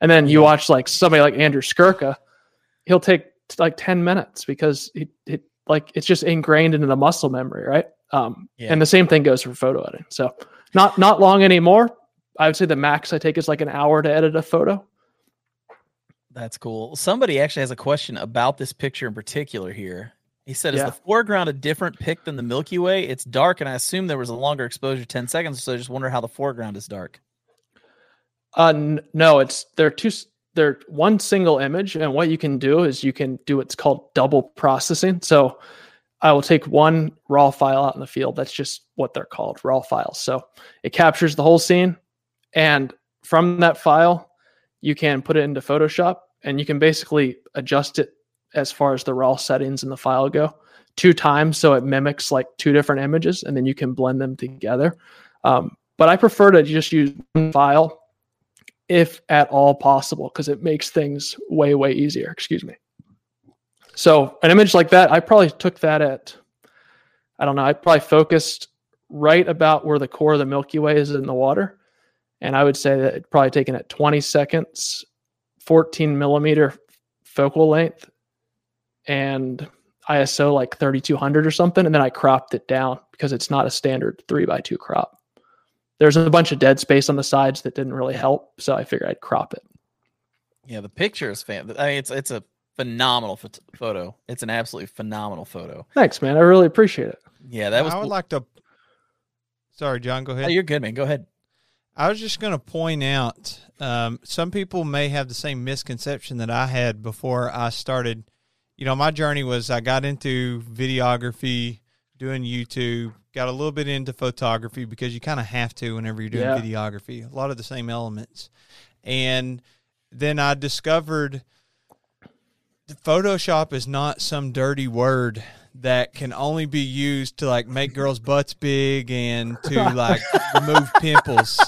And then you watch like somebody like Andrew Skurka, he'll take like 10 minutes because it, it like it's just ingrained into the muscle memory, right? Um, Yeah. and the same thing goes for photo editing. So not not long anymore. I would say the max I take is like an hour to edit a photo. That's cool. Somebody actually has a question about this picture in particular here. He said, "Is Yeah. the foreground a different pick than the Milky Way? It's dark, and I assume there was a longer exposure, ten seconds. So I just wonder how the foreground is dark." Uh, n- no, it's they're two. They're one single image, and what you can do is you can do what's called double processing. So, I will take one raw file out in the field. That's just what they're called, raw files. So it captures the whole scene, and from that file, you can put it into Photoshop, and you can basically adjust it as far as the raw settings in the file go two times, so it mimics like two different images, and then you can blend them together. Um, but I prefer to just use one file if at all possible, because it makes things way, way easier. Excuse me. So an image like that, I probably took that at I don't know. I probably focused right about where the core of the Milky Way is in the water. And I would say that it probably taken at 20 seconds, 14 millimeter focal length, and ISO like 3200 or something. And then I cropped it down because it's not a standard three by two crop. There's a bunch of dead space on the sides that didn't really help. So I figured I'd crop it. Yeah, the picture is fan. I mean, it's it's a phenomenal phot- photo. It's an absolutely phenomenal photo. Thanks, man. I really appreciate it. Yeah, that was. I would like to. Sorry, John. Go Oh, ahead. you're good, man. Go ahead. I was just going to point out um, some people may have the same misconception that I had before I started. You know, my journey was I got into videography, doing YouTube, got a little bit into photography because you kind of have to whenever you're doing Yeah. videography. A lot of the same elements. And then I discovered Photoshop is not some dirty word that can only be used to like make girls' butts big and to like remove pimples.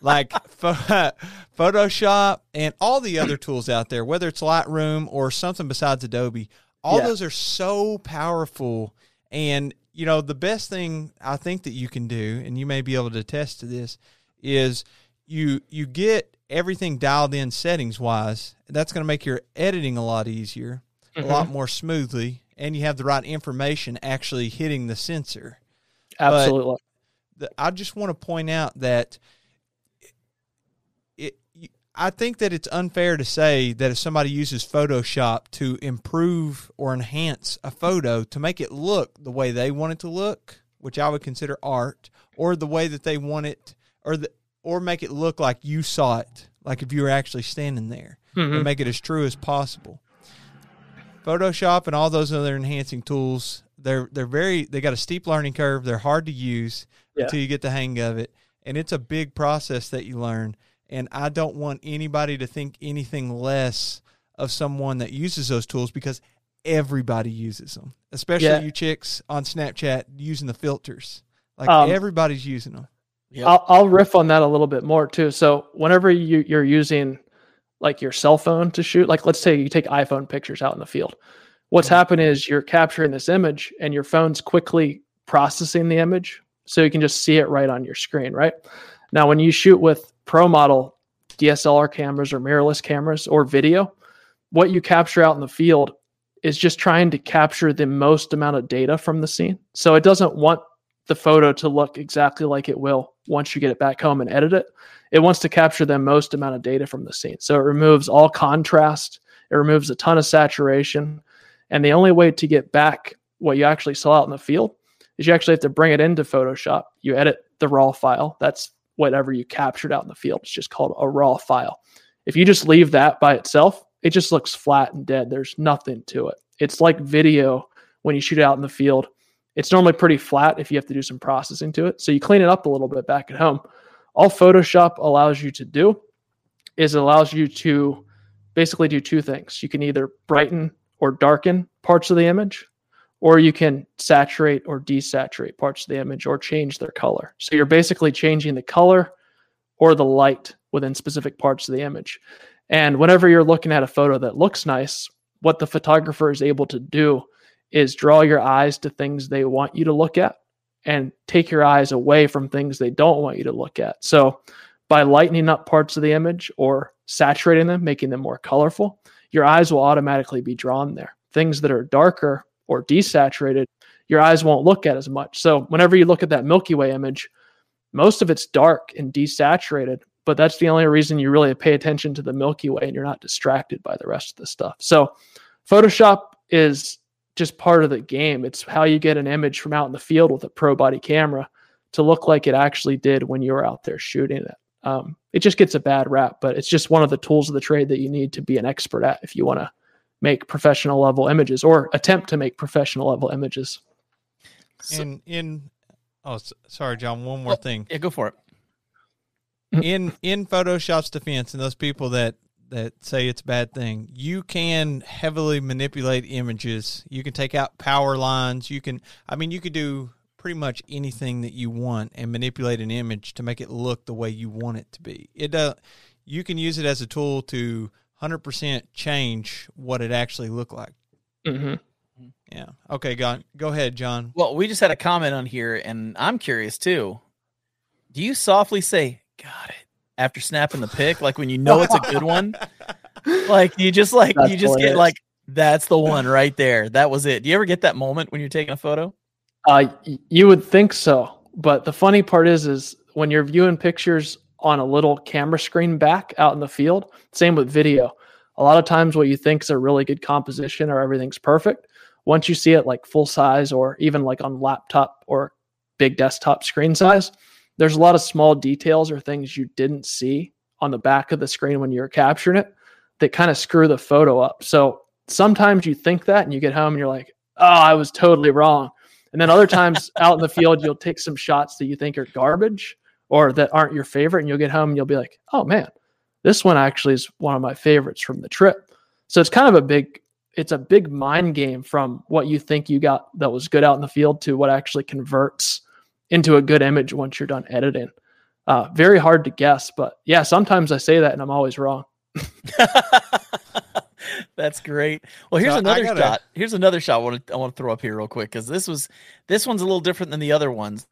Like pho- Photoshop and all the other tools out there, whether it's Lightroom or something besides Adobe, all Yeah. those are so powerful. And you know, the best thing I think that you can do, and you may be able to attest to this, is you you get everything dialed in settings wise. That's going to make your editing a lot easier, a mm-hmm. lot more smoothly, and you have the right information actually hitting the sensor. Absolutely. The, I just want to point out that. I think that it's unfair to say that if somebody uses Photoshop to improve or enhance a photo to make it look the way they want it to look, which I would consider art, or the way that they want it, or the or make it look like you saw it, like if you were actually standing there, Mhm. and make it as true as possible. Photoshop and all those other enhancing tools, they're they're very they got a steep learning curve. They're hard to use Yeah. until you get the hang of it, and it's a big process that you learn. And I don't want anybody to think anything less of someone that uses those tools because everybody uses them, especially Yeah. you chicks on Snapchat using the filters. Like Um, everybody's using them. Yep. I'll, I'll riff on that a little bit more too. So whenever you, you're using like your cell phone to shoot, like let's say you take iPhone pictures out in the field, what's happening is you're capturing this image and your phone's quickly processing the image so you can just see it right on your screen, right? Now, when you shoot with pro model DSLR cameras or mirrorless cameras or video, what you capture out in the field is just trying to capture the most amount of data from the scene. So it doesn't want the photo to look exactly like it will once you get it back home and edit it. It wants to capture the most amount of data from the scene. So it removes all contrast, it removes a ton of saturation. And the only way to get back what you actually saw out in the field is you actually have to bring it into Photoshop. You edit the raw file. That's whatever you captured out in the field. It's just called a raw file. If you just leave that by itself, it just looks flat and dead. There's nothing to it. It's like video when you shoot out in the field. It's normally pretty flat if you have to do some processing to it. So you clean it up a little bit back at home. All Photoshop allows you to do is it allows you to basically do two things. You can either brighten or darken parts of the image, or you can saturate or desaturate parts of the image or change their color. So you're basically changing the color or the light within specific parts of the image. And whenever you're looking at a photo that looks nice, what the photographer is able to do is draw your eyes to things they want you to look at and take your eyes away from things they don't want you to look at. So by lightening up parts of the image or saturating them, making them more colorful, your eyes will automatically be drawn there. Things that are darker or desaturated, your eyes won't look at as much. So whenever you look at that Milky Way image, most of it's dark and desaturated, but that's the only reason you really pay attention to the Milky Way and you're not distracted by the rest of the stuff. So Photoshop is just part of the game. It's how you get an image from out in the field with a pro body camera to look like it actually did when you were out there shooting it. Um, it just gets a bad rap, but it's just one of the tools of the trade that you need to be an expert at if you want to make professional level images or attempt to make professional level images. So- And in oh, sorry, John. One more Oh, thing. yeah, go for it. in in Photoshop's defense, and those people that that say it's a bad thing, you can heavily manipulate images. You can take out power lines. You can, I mean, you could do pretty much anything that you want and manipulate an image to make it look the way you want it to be. It uh, you can use it as a tool to hundred percent change what it actually looked like. hmm Yeah. Okay, go go ahead, John. Well, we just had a comment on here, and I'm curious too. Do you softly say "got it" after snapping the pic, like when you know it's a good one? like you just like That's you just get hilarious. like that's the one right there. That was it. Do you ever get that moment when you're taking a photo? Uh, you would think so, but the funny part is, is when you're viewing pictures on a little camera screen back out in the field. Same with video. A lot of times, what you think is a really good composition or everything's perfect, once you see it like full size or even like on laptop or big desktop screen size, there's a lot of small details or things you didn't see on the back of the screen when you're capturing it that kind of screw the photo up. So sometimes you think that and you get home and you're like, oh, I was totally wrong. And then other times out in the field, you'll take some shots that you think are garbage or that aren't your favorite, and you'll get home and you'll be like, oh man, this one actually is one of my favorites from the trip. So it's kind of a big, it's a big mind game from what you think you got that was good out in the field to what actually converts into a good image once you're done editing. Uh, very hard to guess, but yeah, sometimes I say that and I'm always wrong. That's great. Well, here's So another gotta- shot. Here's another shot. I want to I want to throw up here real quick because this was this one's a little different than the other ones.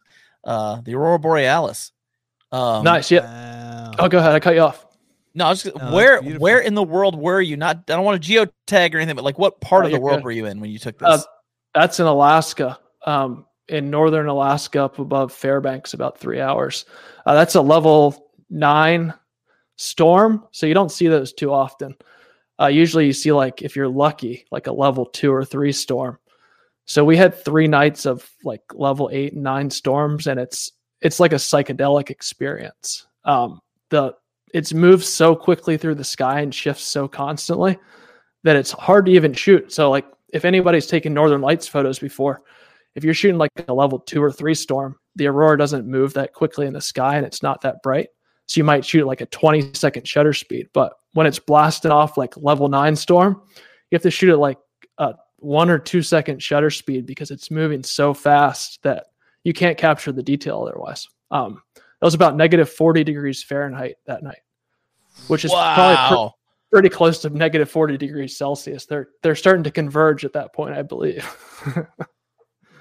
Uh, the aurora borealis. Um, nice. Yeah. Wow. Oh, go ahead. I cut you off. No, I was just, No, where where in the world were you? Not I don't want to geotag or anything, but like what part Oh, of the world good. were you in when you took this? Uh, That's in Alaska, um, in northern Alaska, up above Fairbanks, about three hours. Uh, that's a level nine storm, so you don't see those too often. Uh, usually, you see like if you're lucky, like a level two or three storm. So we had three nights of like level eight and nine storms, and it's it's like a psychedelic experience. Um, the it's moves so quickly through the sky and shifts so constantly that it's hard to even shoot. So like if anybody's taken northern lights photos before, if you're shooting like a level 2 or 3 storm, the aurora doesn't move that quickly in the sky and it's not that bright. So you might shoot like a 20 second shutter speed, but when it's blasting off like level 9 storm, you have to shoot at like a 1 or 2 second shutter speed because it's moving so fast that you can't capture the detail otherwise. Um it was about negative 40 degrees Fahrenheit that night, which is probably pre- wow. pretty close to negative 40 degrees Celsius. They're they're starting to converge at that point, I believe.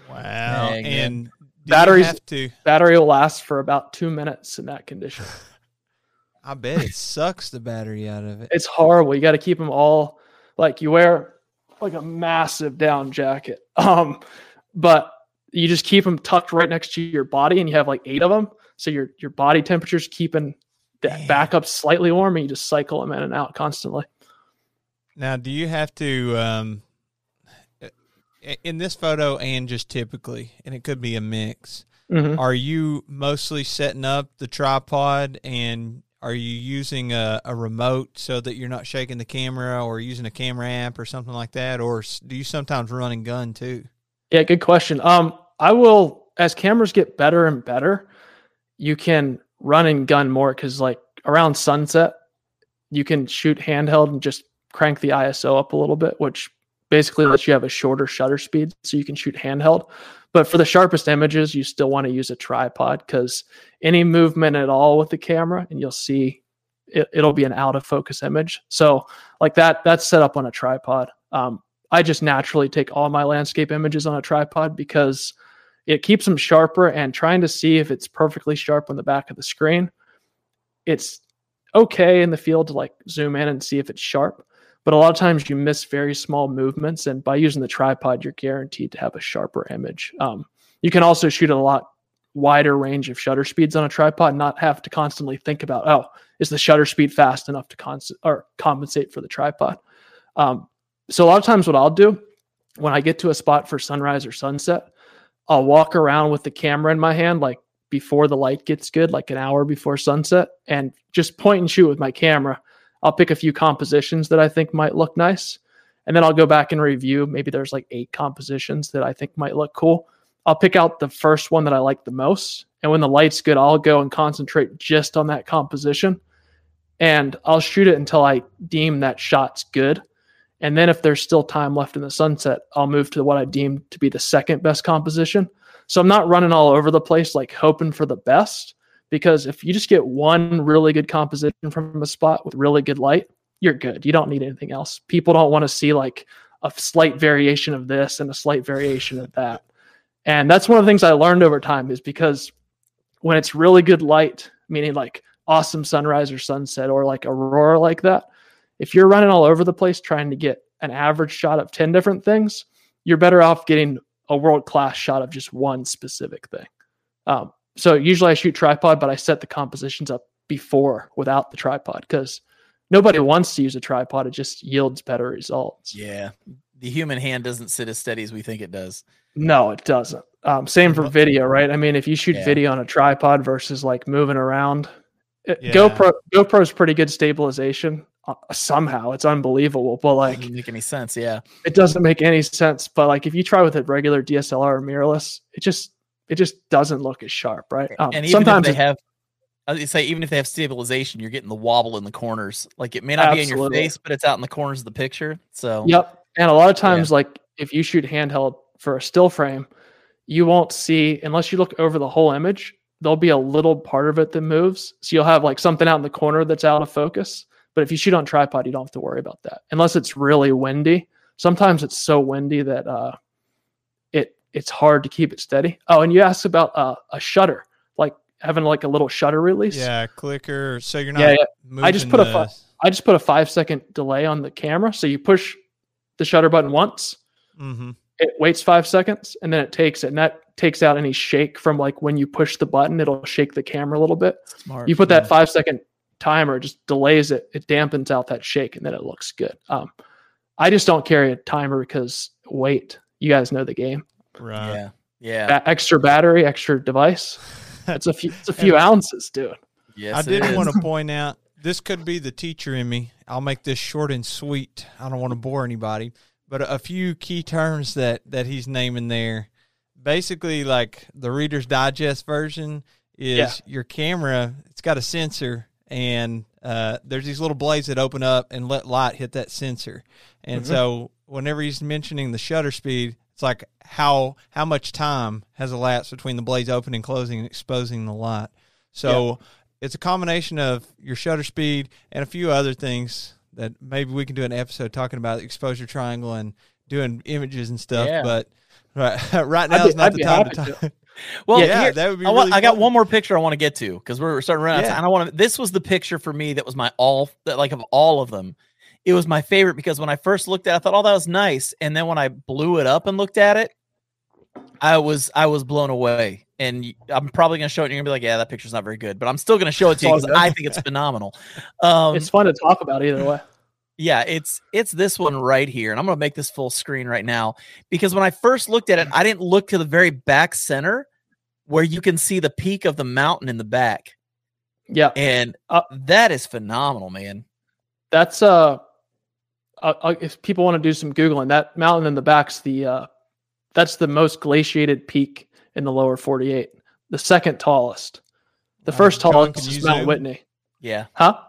Wow. Dang, and do Batteries- have to. Battery will last for about two minutes in that condition. I bet it sucks the battery out of it. It's horrible. You got to keep them all like you wear like a massive down jacket. Um, but you just keep them tucked right next to your body, and you have like eight of them. So your your body temperature's keeping that back up slightly warm, and you just cycle them in and out constantly. Now, do you have to um in this photo and just typically, and it could be a mix. Mhm. Are you mostly setting up the tripod and are you using a, a remote so that you're not shaking the camera or using a camera app or something like that or do you sometimes run and gun too? Yeah, good question. Um, I will as cameras get better and better, you can run and gun more because like around sunset, you can shoot handheld and just crank the ISO up a little bit, which basically lets you have a shorter shutter speed so you can shoot handheld. But for the sharpest images, you still want to use a tripod because any movement at all with the camera, and you'll see it, it'll be an out of focus image. So like that, that's set up on a tripod. Um, I just naturally take all my landscape images on a tripod because it keeps them sharper and trying to see if it's perfectly sharp on the back of the screen. It's okay in the field to like zoom in and see if it's sharp, but a lot of times you miss very small movements. And by using the tripod, you're guaranteed to have a sharper image. Um, you can also shoot a lot wider range of shutter speeds on a tripod, not have to constantly think about, oh, is the shutter speed fast enough to cons- or compensate for the tripod? Um, so a lot of times what I'll do when I get to a spot for sunrise or sunset, I'll walk around with the camera in my hand, like before the light gets good, like an hour before sunset, and just point and shoot with my camera. I'll pick a few compositions that I think might look nice. And then I'll go back and review. Maybe there's like eight compositions that I think might look cool. I'll pick out the first one that I like the most. And when the light's good, I'll go and concentrate just on that composition. And I'll shoot it until I deem that shot's good. And then if there's still time left in the sunset, I'll move to what I deem to be the second best composition. So I'm not running all over the place, like hoping for the best, because if you just get one really good composition from a spot with really good light, you're good. You don't need anything else. People don't want to see like a slight variation of this and a slight variation of that. And that's one of the things I learned over time is because when it's really good light, meaning like awesome sunrise or sunset or like aurora like that, if you're running all over the place trying to get an average shot of 10 different things, you're better off getting a world class shot of just one specific thing. Um, so usually I shoot tripod, but I set the compositions up before without the tripod because nobody wants to use a tripod. It just yields better results. Yeah. The human hand doesn't sit as steady as we think it does. No, it doesn't. Um, same for video, right? I mean, if you shoot Yeah. video on a tripod versus like moving around, it, Yeah. GoPro GoPro's pretty good stabilization. Uh, somehow, it's unbelievable, but like Doesn't make any sense. Yeah. it doesn't make any sense. But like if you try with a regular DSLR or mirrorless, it just it just doesn't look as sharp, right? Um, and even sometimes if they have, I say even if they have stabilization, you're getting the wobble in the corners. Like it may not be in your face, but it's out in the corners of the picture. So Yep. And a lot of times, like if you shoot handheld for a still frame, you won't see unless you look over the whole image. There'll be a little part of it that moves, so you'll have like something out in the corner that's out of focus. But if you shoot on tripod, you don't have to worry about that unless it's really windy. Sometimes it's so windy that uh, it it's hard to keep it steady. Oh, and you asked about uh, a shutter, like having like a little shutter release. Yeah, clicker. So you're not. Yeah, yeah. I just put a the- fi- I just put a five second delay on the camera, so you push the shutter button once Mhm. it waits five seconds and then it takes it and that takes out any shake from like when you push the button it'll shake the camera a little bit smart. you put that five second timer just delays it it dampens out that shake and then it looks good um i just don't carry a timer because wait, you guys know the game Right. Yeah. Yeah. Ba- extra battery extra device it's a few it's a few ounces dude Yes. I did is. want to point out this could be the teacher in me. I'll make this short and sweet. I don't want to bore anybody, but a few key terms that that he's naming there. Basically, like the Reader's Digest version is Yeah. your camera. It's got a sensor, and uh, there's these little blades that open up and let light hit that sensor. And Mhm. so, whenever he's mentioning the shutter speed, it's like how how much time has elapsed between the blades opening and closing and exposing the light. So it's a combination of your shutter speed and a few other things that maybe we can do an episode talking about exposure triangle and doing images and stuff. Yeah. But right, right I'd now be- is not I'd the time to talk. Well, yeah, here- that would be. I, want, really I got one more picture I want to get to because we're starting to run out of time. I want to. This was the picture for me that was my all that like of all of them. It was my favorite because when I first looked at, it, I thought, "Oh, that was nice," and then when I blew it up and looked at it, I was I was blown away. And I'm probably gonna show it. and You're gonna be like, "Yeah, that picture's not very good," but I'm still gonna show it to you because. I think it's phenomenal. Um, it's fun to talk about either way yeah, it's it's this one right here, and I'm gonna make this full screen right now because when I first looked at it, I didn't look to the very back center where you can see the peak of the mountain in the back, yeah and Uh, that is phenomenal, man. that's uh, uh, uh, if people want to do some googling that mountain in the back's the uh that's the most glaciated peak in the lower 48 the second tallest. The first John, tallest is mount whitney. Yeah, huh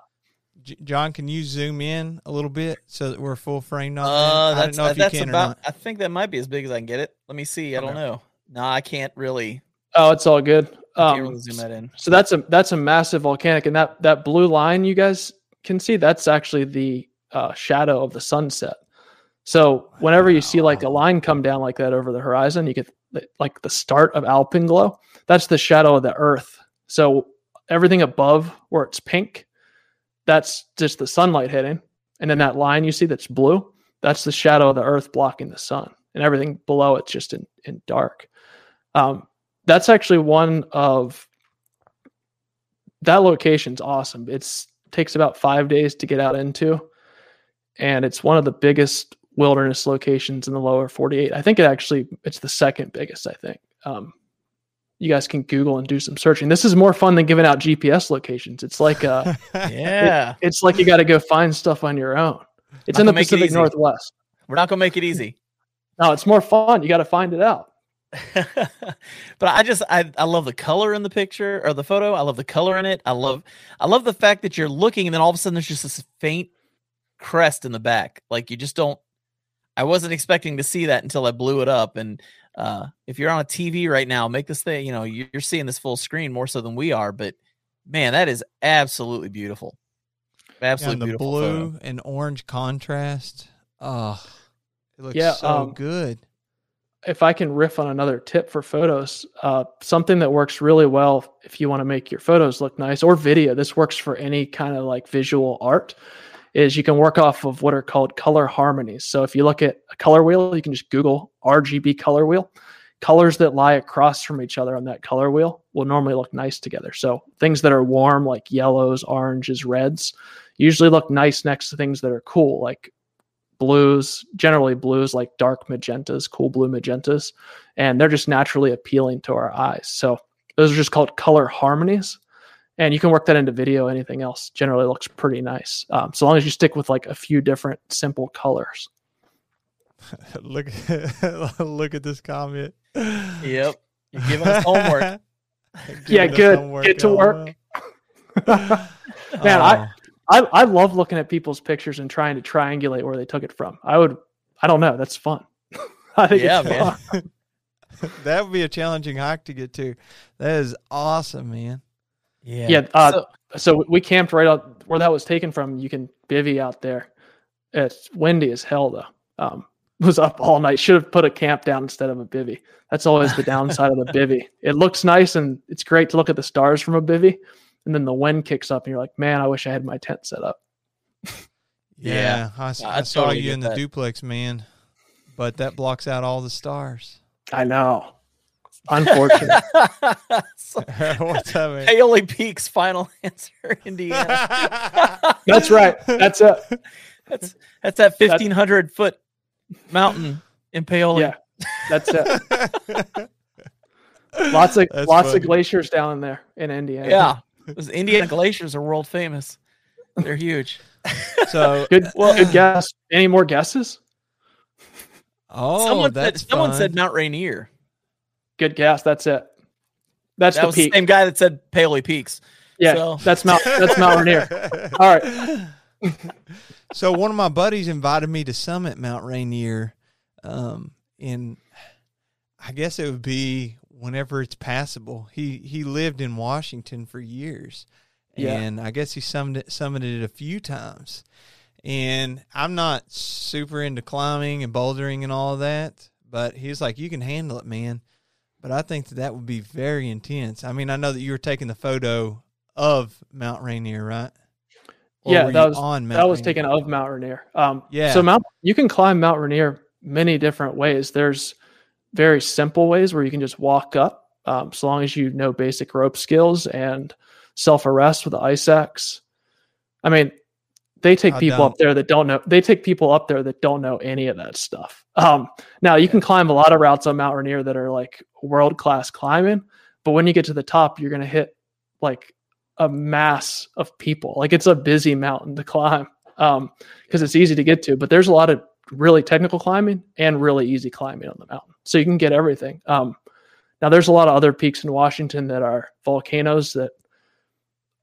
J- John, can you zoom in a little bit so that we're full framed on uh, that? I don't know if you that's can or about. not. I think that might be as big as I can get it. Let me see. I don't Okay. know. No, I can't really. oh it's all good I can't um, really zoom that in. so that's a that's a massive volcanic and that that blue line you guys can see that's actually the uh, shadow of the sunset so whenever you see like a line come down like that over the horizon you get like the start of alpenglow that's the shadow of the earth so everything above where it's pink that's just the sunlight hitting and then that line you see that's blue that's the shadow of the earth blocking the sun and everything below it's just in, in dark um, that's actually one of that location's awesome. It's takes about five days to get out into, and it's one of the biggest wilderness locations in the lower 48. I think it actually it's the second biggest. I think. Um, you guys can Google and do some searching. This is more fun than giving out GPS locations. It's like uh, Yeah, it's like you got to go find stuff on your own. It's Not in the gonna it Pacific. Northwest. we're not gonna make it easy. No, it's more fun. You got to find it out. but I just I, I love the color in the picture or the photo. I love the color in it. I love I love the fact that you're looking and then all of a sudden there's just this faint crest in the back. Like you just don't I wasn't expecting to see that until I blew it up. And uh if you're on a TV right now, make this thing, you know, you're you're seeing this full screen more so than we are, but man, that is absolutely beautiful. Yeah, Absolutely and the beautiful. blue photo. and orange contrast. Oh, It looks Yeah, so um, good. if I can riff on another tip for photos, uh, something that works really well if you want to make your photos look nice or video, this works for any kind of like visual art, is you can work off of what are called color harmonies. So if you look at a color wheel, you can just Google RGB color wheel. Colors that lie across from each other on that color wheel will normally look nice together. So things that are warm, like yellows, oranges, reds, usually look nice next to things that are cool, like blues, generally blues like dark magentas, cool blue magentas, and they're just naturally appealing to our eyes. So those are just called color harmonies. And you can work that into video, anything else generally looks pretty nice. Um, so long as you stick with like a few different simple colors. look, look at this comment. Yep. You're giving us homework. Yeah, good. homework, Get to work. LOL. Man, I-. I, I love looking at people's pictures and trying to triangulate where they took it from. I would, I don't know. That's fun. I think Yeah, man. that would be a challenging hike to get to. That is awesome, man. Yeah. Yeah, uh, So- So we camped right out where that was taken from. You can bivy out there. It's windy as hell though. Um, was up all night. Should have put a camp down instead of a bivy. That's always the downside of the bivy. It looks nice and it's great to look at the stars from a bivy, and then the wind kicks up and you're like, man, I wish I had my tent set up. Yeah, I saw totally you get in the that. duplex, man. But that blocks out all the stars. I know. Unfortunate. So, What's up, man? Paoli Peaks final answer, Indiana. That's right. That's it. That's that's that fifteen hundred foot mountain in Paoli. Yeah, that's it. Lots of That's lots funny. of glaciers down in there in Indiana. Yeah. Those Indiana glaciers are world famous. They're huge. So, Good. Well, good guess. Any more guesses? oh, someone said, that's someone said Mount Rainier. Good guess. That's it. That's That the was peak. the same guy that said Paley Peaks. Yeah, So- that's Mount. That's Mount Rainier. All right. so one of my buddies invited me to summit Mount Rainier, um, in I guess it would be whenever it's passable. He he lived in Washington for years, Yeah. and I guess he summited summited it a few times. And I'm not super into climbing and bouldering and all of that, but he's like, you can handle it, man. But I think that that would be very intense. I mean, I know that you were taking the photo of Mount Rainier, right? Or Yeah, that was- on Mount that was Rainier? taken of Mount Rainier. Um, Yeah. So Mount, you can climb Mount Rainier many different ways. There's very simple ways where you can just walk up, um, so long as you know basic rope skills and self arrest with the ice axe. I mean, they take I people don't. up there that don't know. They take people up there that don't know any of that stuff. Um, now you can climb a lot of routes on Mount Rainier that are like world class climbing, but when you get to the top, you're gonna hit like a mass of people. Like it's a busy mountain to climb um, because it's easy to get to. But there's a lot of really technical climbing and really easy climbing on the mountain, so you can get everything. Um, now there's a lot of other peaks in Washington that are volcanoes that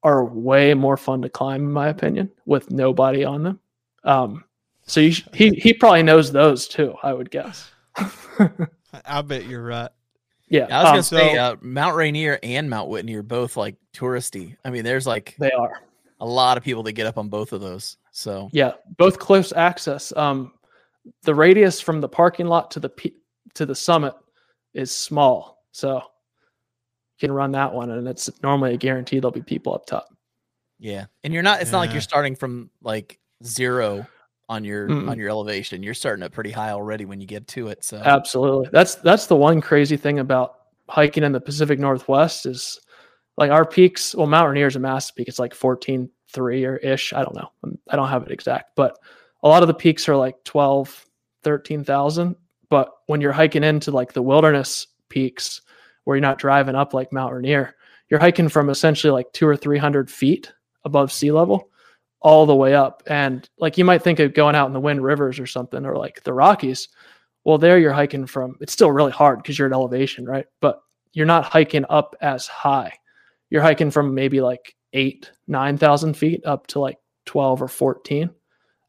are way more fun to climb, in my opinion, with nobody on them. Um, so sh- he he probably knows those too. I would guess. I bet you're right. Yeah, I was um, gonna say so- uh, Mount Rainier and Mount Whitney are both like touristy. I mean, there's like they are. a lot of people that get up on both of those. So Yeah, both close access. Um, the radius from the parking lot to the pe- to the summit is small, so you can run that one, and it's normally a guarantee there'll be people up top. yeah, and you're not. It's not like you're starting from like zero on your Mm-mm. on your elevation. You're starting at pretty high already when you get to it. So Absolutely, that's that's the one crazy thing about hiking in the Pacific Northwest is like our peaks. Well, Mount Rainier is a massive peak. It's like fourteen three or ish. I don't know. I don't have it exact, but a lot of the peaks are like 12, 13,000. But when you're hiking into like the wilderness peaks where you're not driving up like Mount Rainier, you're hiking from essentially like two or 300 feet above sea level all the way up. And like you might think of going out in the Wind Rivers or something or like the Rockies. Well, there you're hiking from, it's still really hard because you're at elevation, right? But you're not hiking up as high. You're hiking from maybe like eight, 9,000 feet up to like 12 or 14.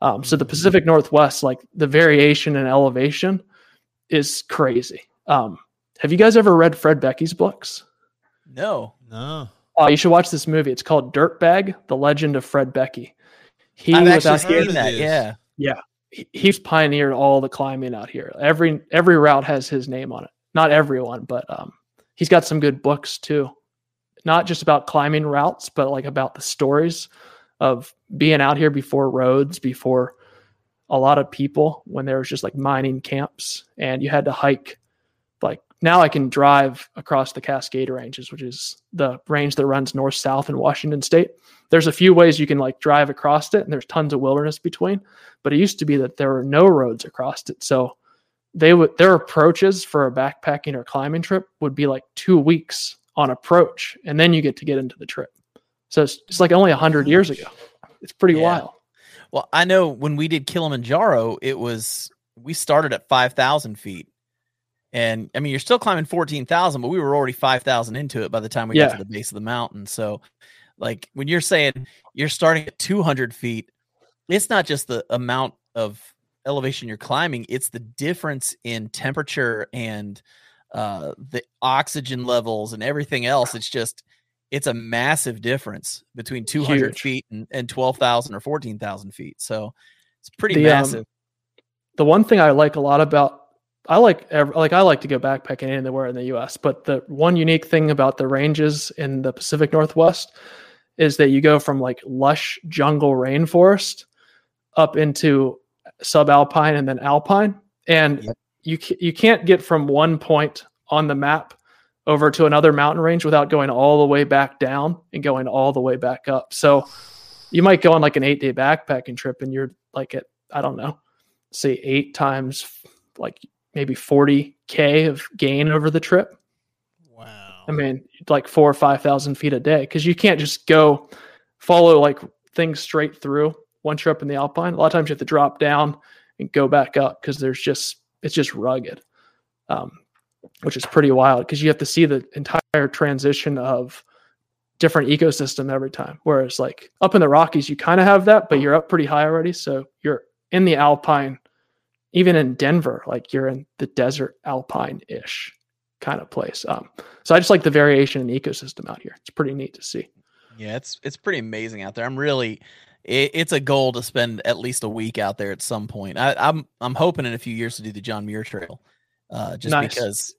Um, so the Pacific Northwest, like the variation in elevation is crazy. Um, have you guys ever read Fred Beckey's books? no, No. Oh, you should watch this movie. It's called Dirtbag: The Legend of Fred Beckey. He I've was actually out here. seen that. this. Yeah, he- he's pioneered all the climbing out here. Every every route has his name on it. Not everyone, but um, he's got some good books too. Not just about climbing routes, but like about the stories of being out here before roads, before a lot of people, when there was just like mining camps, and you had to hike. Now, I can drive across the Cascade Ranges, which is the range that runs north south in Washington State. There's a few ways you can like drive across it, and there's tons of wilderness between but it used to be that there were no roads across it. So they would their approaches for a backpacking or climbing trip would be like two weeks on approach, and then you get to get into the trip. So it's, it's like only a hundred years ago. It's pretty Yeah. wild. Well, I know when we did Kilimanjaro, it was we started at five thousand feet, and I mean you're still climbing fourteen thousand, but we were already five thousand into it by the time we got to the base of the mountain. So, like when you're saying you're starting at two hundred feet, it's not just the amount of elevation you're climbing; it's the difference in temperature and uh, the oxygen levels and everything else. It's just it's a massive difference between 200 Huge. feet and, and 12,000 or 14,000 feet. So it's pretty The, um, massive. the one thing I like a lot about I like like I like to go backpacking anywhere in the U.S. But the one unique thing about the ranges in the Pacific Northwest is that you go from like lush jungle rainforest up into subalpine and then alpine, and Yep. you you can't get from one point on the map over to another mountain range without going all the way back down and going all the way back up. So you might go on like an eight day backpacking trip and you're like at I don't know say eight times like maybe 40k of gain over the trip. Wow. i mean like four or five thousand feet a day because you can't just go follow like things straight through once you're up in the alpine. A lot of times you have to drop down and go back up because there's just it's just rugged um, which is pretty wild because you have to see the entire transition of different ecosystem every time. Whereas like up in the rockies you kind of have that but you're up pretty high already so you're in the alpine even in denver like you're in the desert alpine ish kind of place um, so i just like the variation in the ecosystem out here it's pretty neat to see Yeah, it's it's pretty amazing out there. I'm really it, it's a goal to spend at least a week out there at some point. I, I'm I'm hoping in a few years to do the John Muir Trail, uh, just Nice. because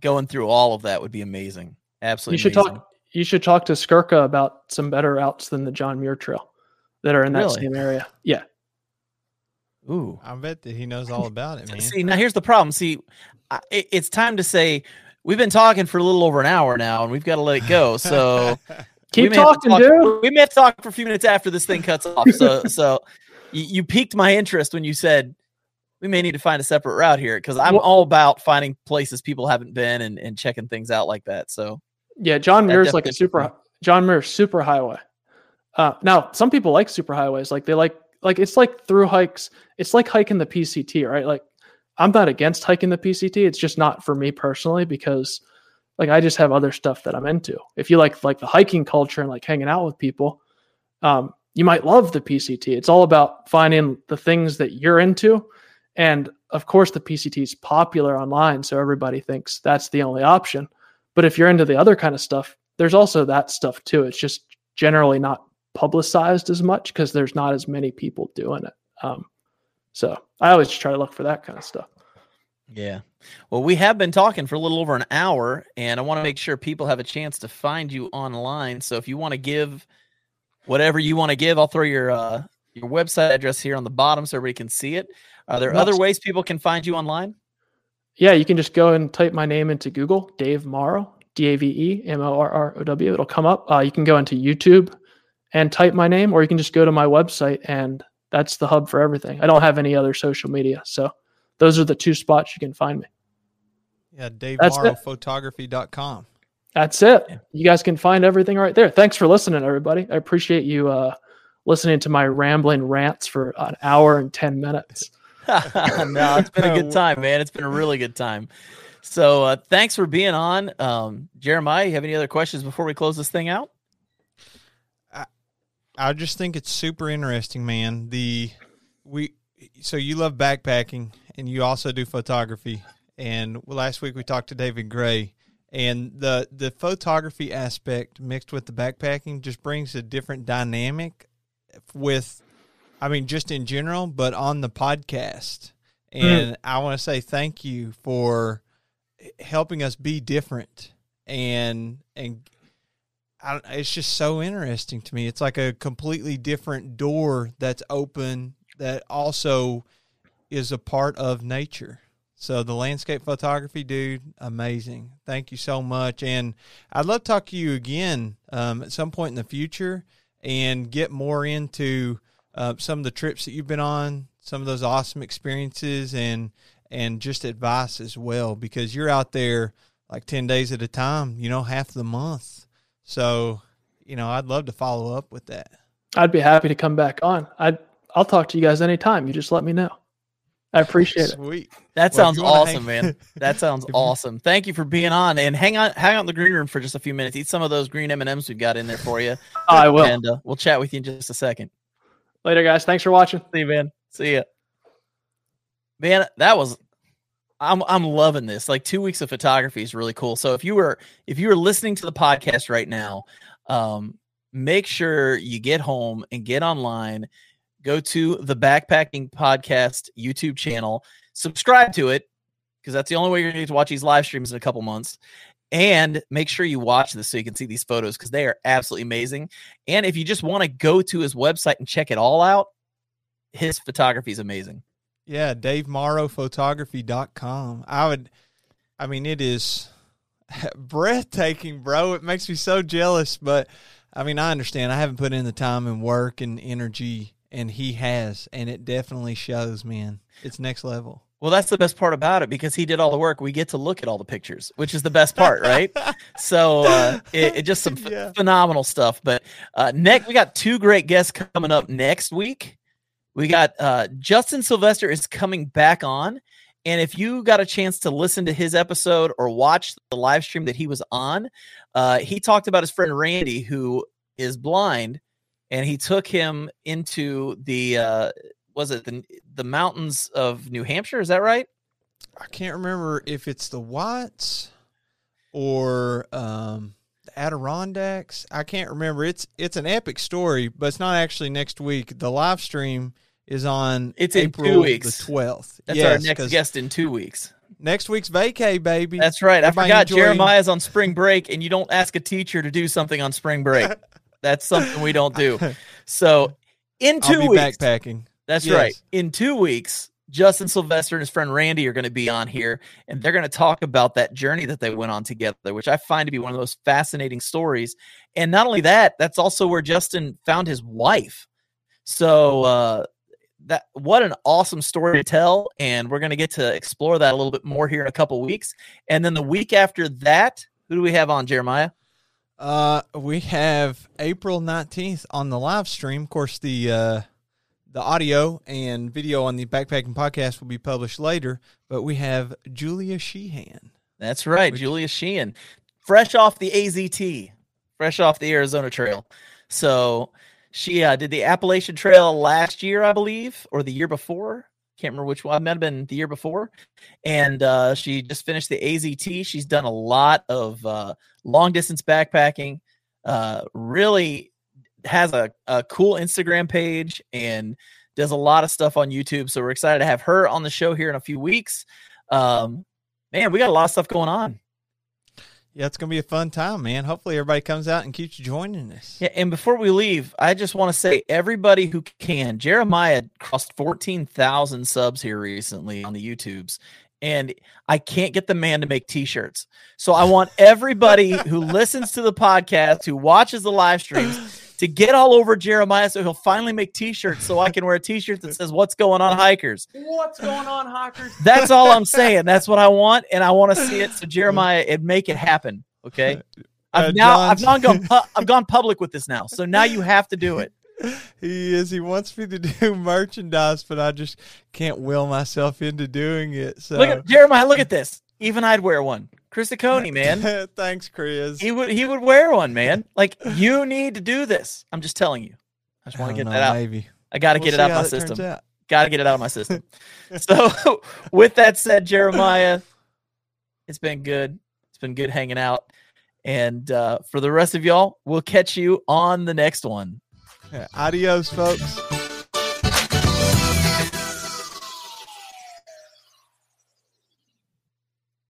going through all of that would be amazing. Absolutely, you should amazing. talk you should talk to Skurka about some better routes than the john muir trail that are in that Really? same area yeah Ooh, I bet that he knows all about it, man. See, now here's the problem. See, I, it, it's time to say we've been talking for a little over an hour now, and we've got to let it go. So keep may have to talking talk- dude We may have to talk for a few minutes after this thing cuts off. So, so you, you piqued my interest when you said we may need to find a separate route here because I'm Well- all about finding places people haven't been and, and checking things out like that. So, Yeah, John That Muir's like a super John Muir super highway. Uh, now some people like super highways, like they like like it's like through hikes. It's like hiking the PCT, right? Like I'm not against hiking the PCT. It's just not for me personally because like I just have other stuff that I'm into. If you like like the hiking culture and like hanging out with people, um, you might love the PCT. It's all about finding the things that you're into. And of course, the PCT is popular online, so everybody thinks that's the only option. But if you're into the other kind of stuff, there's also that stuff too. It's just generally not publicized as much because there's not as many people doing it. Um, so I always try to look for that kind of stuff. yeah. Well, we have been talking for a little over an hour, and I want to make sure people have a chance to find you online. So, if you want to give whatever you want to give, I'll throw your uh, your website address here on the bottom so everybody can see it. Are there other ways people can find you online? Yeah, you can just go and type my name into Google, Dave Morrow, D A V E M O R R O W. It'll come up. Uh, you can go into YouTube and type my name, or you can just go to my website, and that's the hub for everything. I don't have any other social media, so those are the two spots you can find me. yeah, Dave That's Morrow. Photography.com. That's it. Yeah. You guys can find everything right there. Thanks for listening, everybody. I appreciate you uh, listening to my rambling rants for an hour and 10 minutes. no, it's been a good time, man. It's been a really good time. So, uh, thanks for being on. Um, Jeremiah, you have any other questions before we close this thing out? I just think it's super interesting, man. The we so you love backpacking and you also do photography. And last week we talked to David Gray, and the the photography aspect mixed with the backpacking just brings a different dynamic. With I mean, just in general, but on the podcast. And Mm. I want to say thank you for helping us be different and and I, it's just so interesting to me. It's like a completely different door that's open that also is a part of nature. So the landscape photography, dude, amazing. Thank you so much, and I'd love to talk to you again um, at some point in the future and get more into uh, some of the trips that you've been on, some of those awesome experiences, and and just advice as well because you're out there like ten days at a time, you know, half the month. So, you know, I'd love to follow up with that. I'd be happy to come back on. I I'll talk to you guys anytime. You just let me know. I appreciate it. Sweet. That Well, sounds awesome, hang- man. That sounds awesome. Thank you for being on and hang on, hang out in the green room for just a few minutes. Eat some of those green M and M's we've got in there for you, I will. and uh, we'll chat with you in just a second. Later, guys. Thanks for watching. See you, man. See ya. Man, that was I'm I'm loving this. Like two weeks of photography is really cool. So if you were if you were listening to the podcast right now, um, make sure you get home and get online. Go to the Backpacking Podcast YouTube channel, subscribe to it because that's the only way you're going to get to watch these live streams in a couple months. And make sure you watch this so you can see these photos because they are absolutely amazing. And if you just want to go to his website and check it all out, his photography is amazing. Yeah, DaveMorrowPhotography.com. I would, I mean, it is breathtaking, bro. It makes me so jealous, but I mean, I understand. I haven't put in the time and work and energy, and he has, and it definitely shows, man. It's next level. Well, that's the best part about it because he did all the work. We get to look at all the pictures, which is the best part, right? so uh, it, it just some ph- Yeah. phenomenal stuff. But uh, next, we got two great guests coming up next week. We got uh, Justin Sylvester is coming back on, and if you got a chance to listen to his episode or watch the live stream that he was on, uh, he talked about his friend Randy who is blind, and he took him into the uh, was it the the mountains of New Hampshire? Is that right? I can't remember if it's the Whites or um, the Adirondacks. I can't remember. It's it's an epic story, but it's not actually next week. The live stream is on It's in two April weeks. the twelfth. That's yes, our next guest in two weeks. Next week's vacay, baby. That's right. I forgot enjoy- Jeremiah's on spring break, and you don't ask a teacher to do something on spring break. That's something we don't do. So in 2 I'll be weeks, backpacking. that's Yes. right. In two weeks, Justin Sylvester and his friend Randy are going to be on here, and they're going to talk about that journey that they went on together, which I find to be one of the most fascinating stories. And not only that, that's also where Justin found his wife. So uh, that what an awesome story to tell, and we're going to get to explore that a little bit more here in a couple weeks. And then the week after that, who do we have on Jeremiah? Uh, we have April nineteenth on the live stream. Of course, the uh, the audio and video on the backpacking podcast will be published later. But we have Julia Sheehan. That's right, Which- Julia Sheehan, fresh off the AZT, fresh off the Arizona Trail. So she uh, did the Appalachian Trail last year, I believe, or the year before. Can't remember which one. It might have been the year before. And uh, she just finished the AZT. She's done a lot of uh, long distance backpacking. Uh, really has a, a cool Instagram page and does a lot of stuff on YouTube. So we're excited to have her on the show here in a few weeks. Um, man, we got a lot of stuff going on. Yeah, it's gonna be a fun time, man. Hopefully, everybody comes out and keeps joining us. Yeah, and before we leave, I just want to say everybody who can, Jeremiah crossed 14,000 subs here recently on the YouTubes, and I can't get the man to make t-shirts. So I want everybody who listens to the podcast, who watches the live streams, to get all over Jeremiah so he'll finally make t-shirts so I can wear a t-shirt that says what's going on hikers. What's going on, hikers? That's all I'm saying. That's what I want, and I want to see it. So Jeremiah, it make it happen. Okay. I've Uh, now I've John's- now gone pu- I've gone public with this now. So now you have to do it. He is. He wants me to do merchandise, but I just can't will myself into doing it. So Look at Jeremiah. Look at this. Even I'd wear one. Chris Coney, man. Thanks, Chris. He would he would wear one, man. Like you need to do this. I'm just telling you. I just want to get know, that out. Maybe I got to We'll get it out of my system. Got to get it out of my system. so, with that said, Jeremiah, it's been good. It's been good hanging out. And uh, for the rest of y'all, we'll catch you on the next one. Yeah, Adios, folks.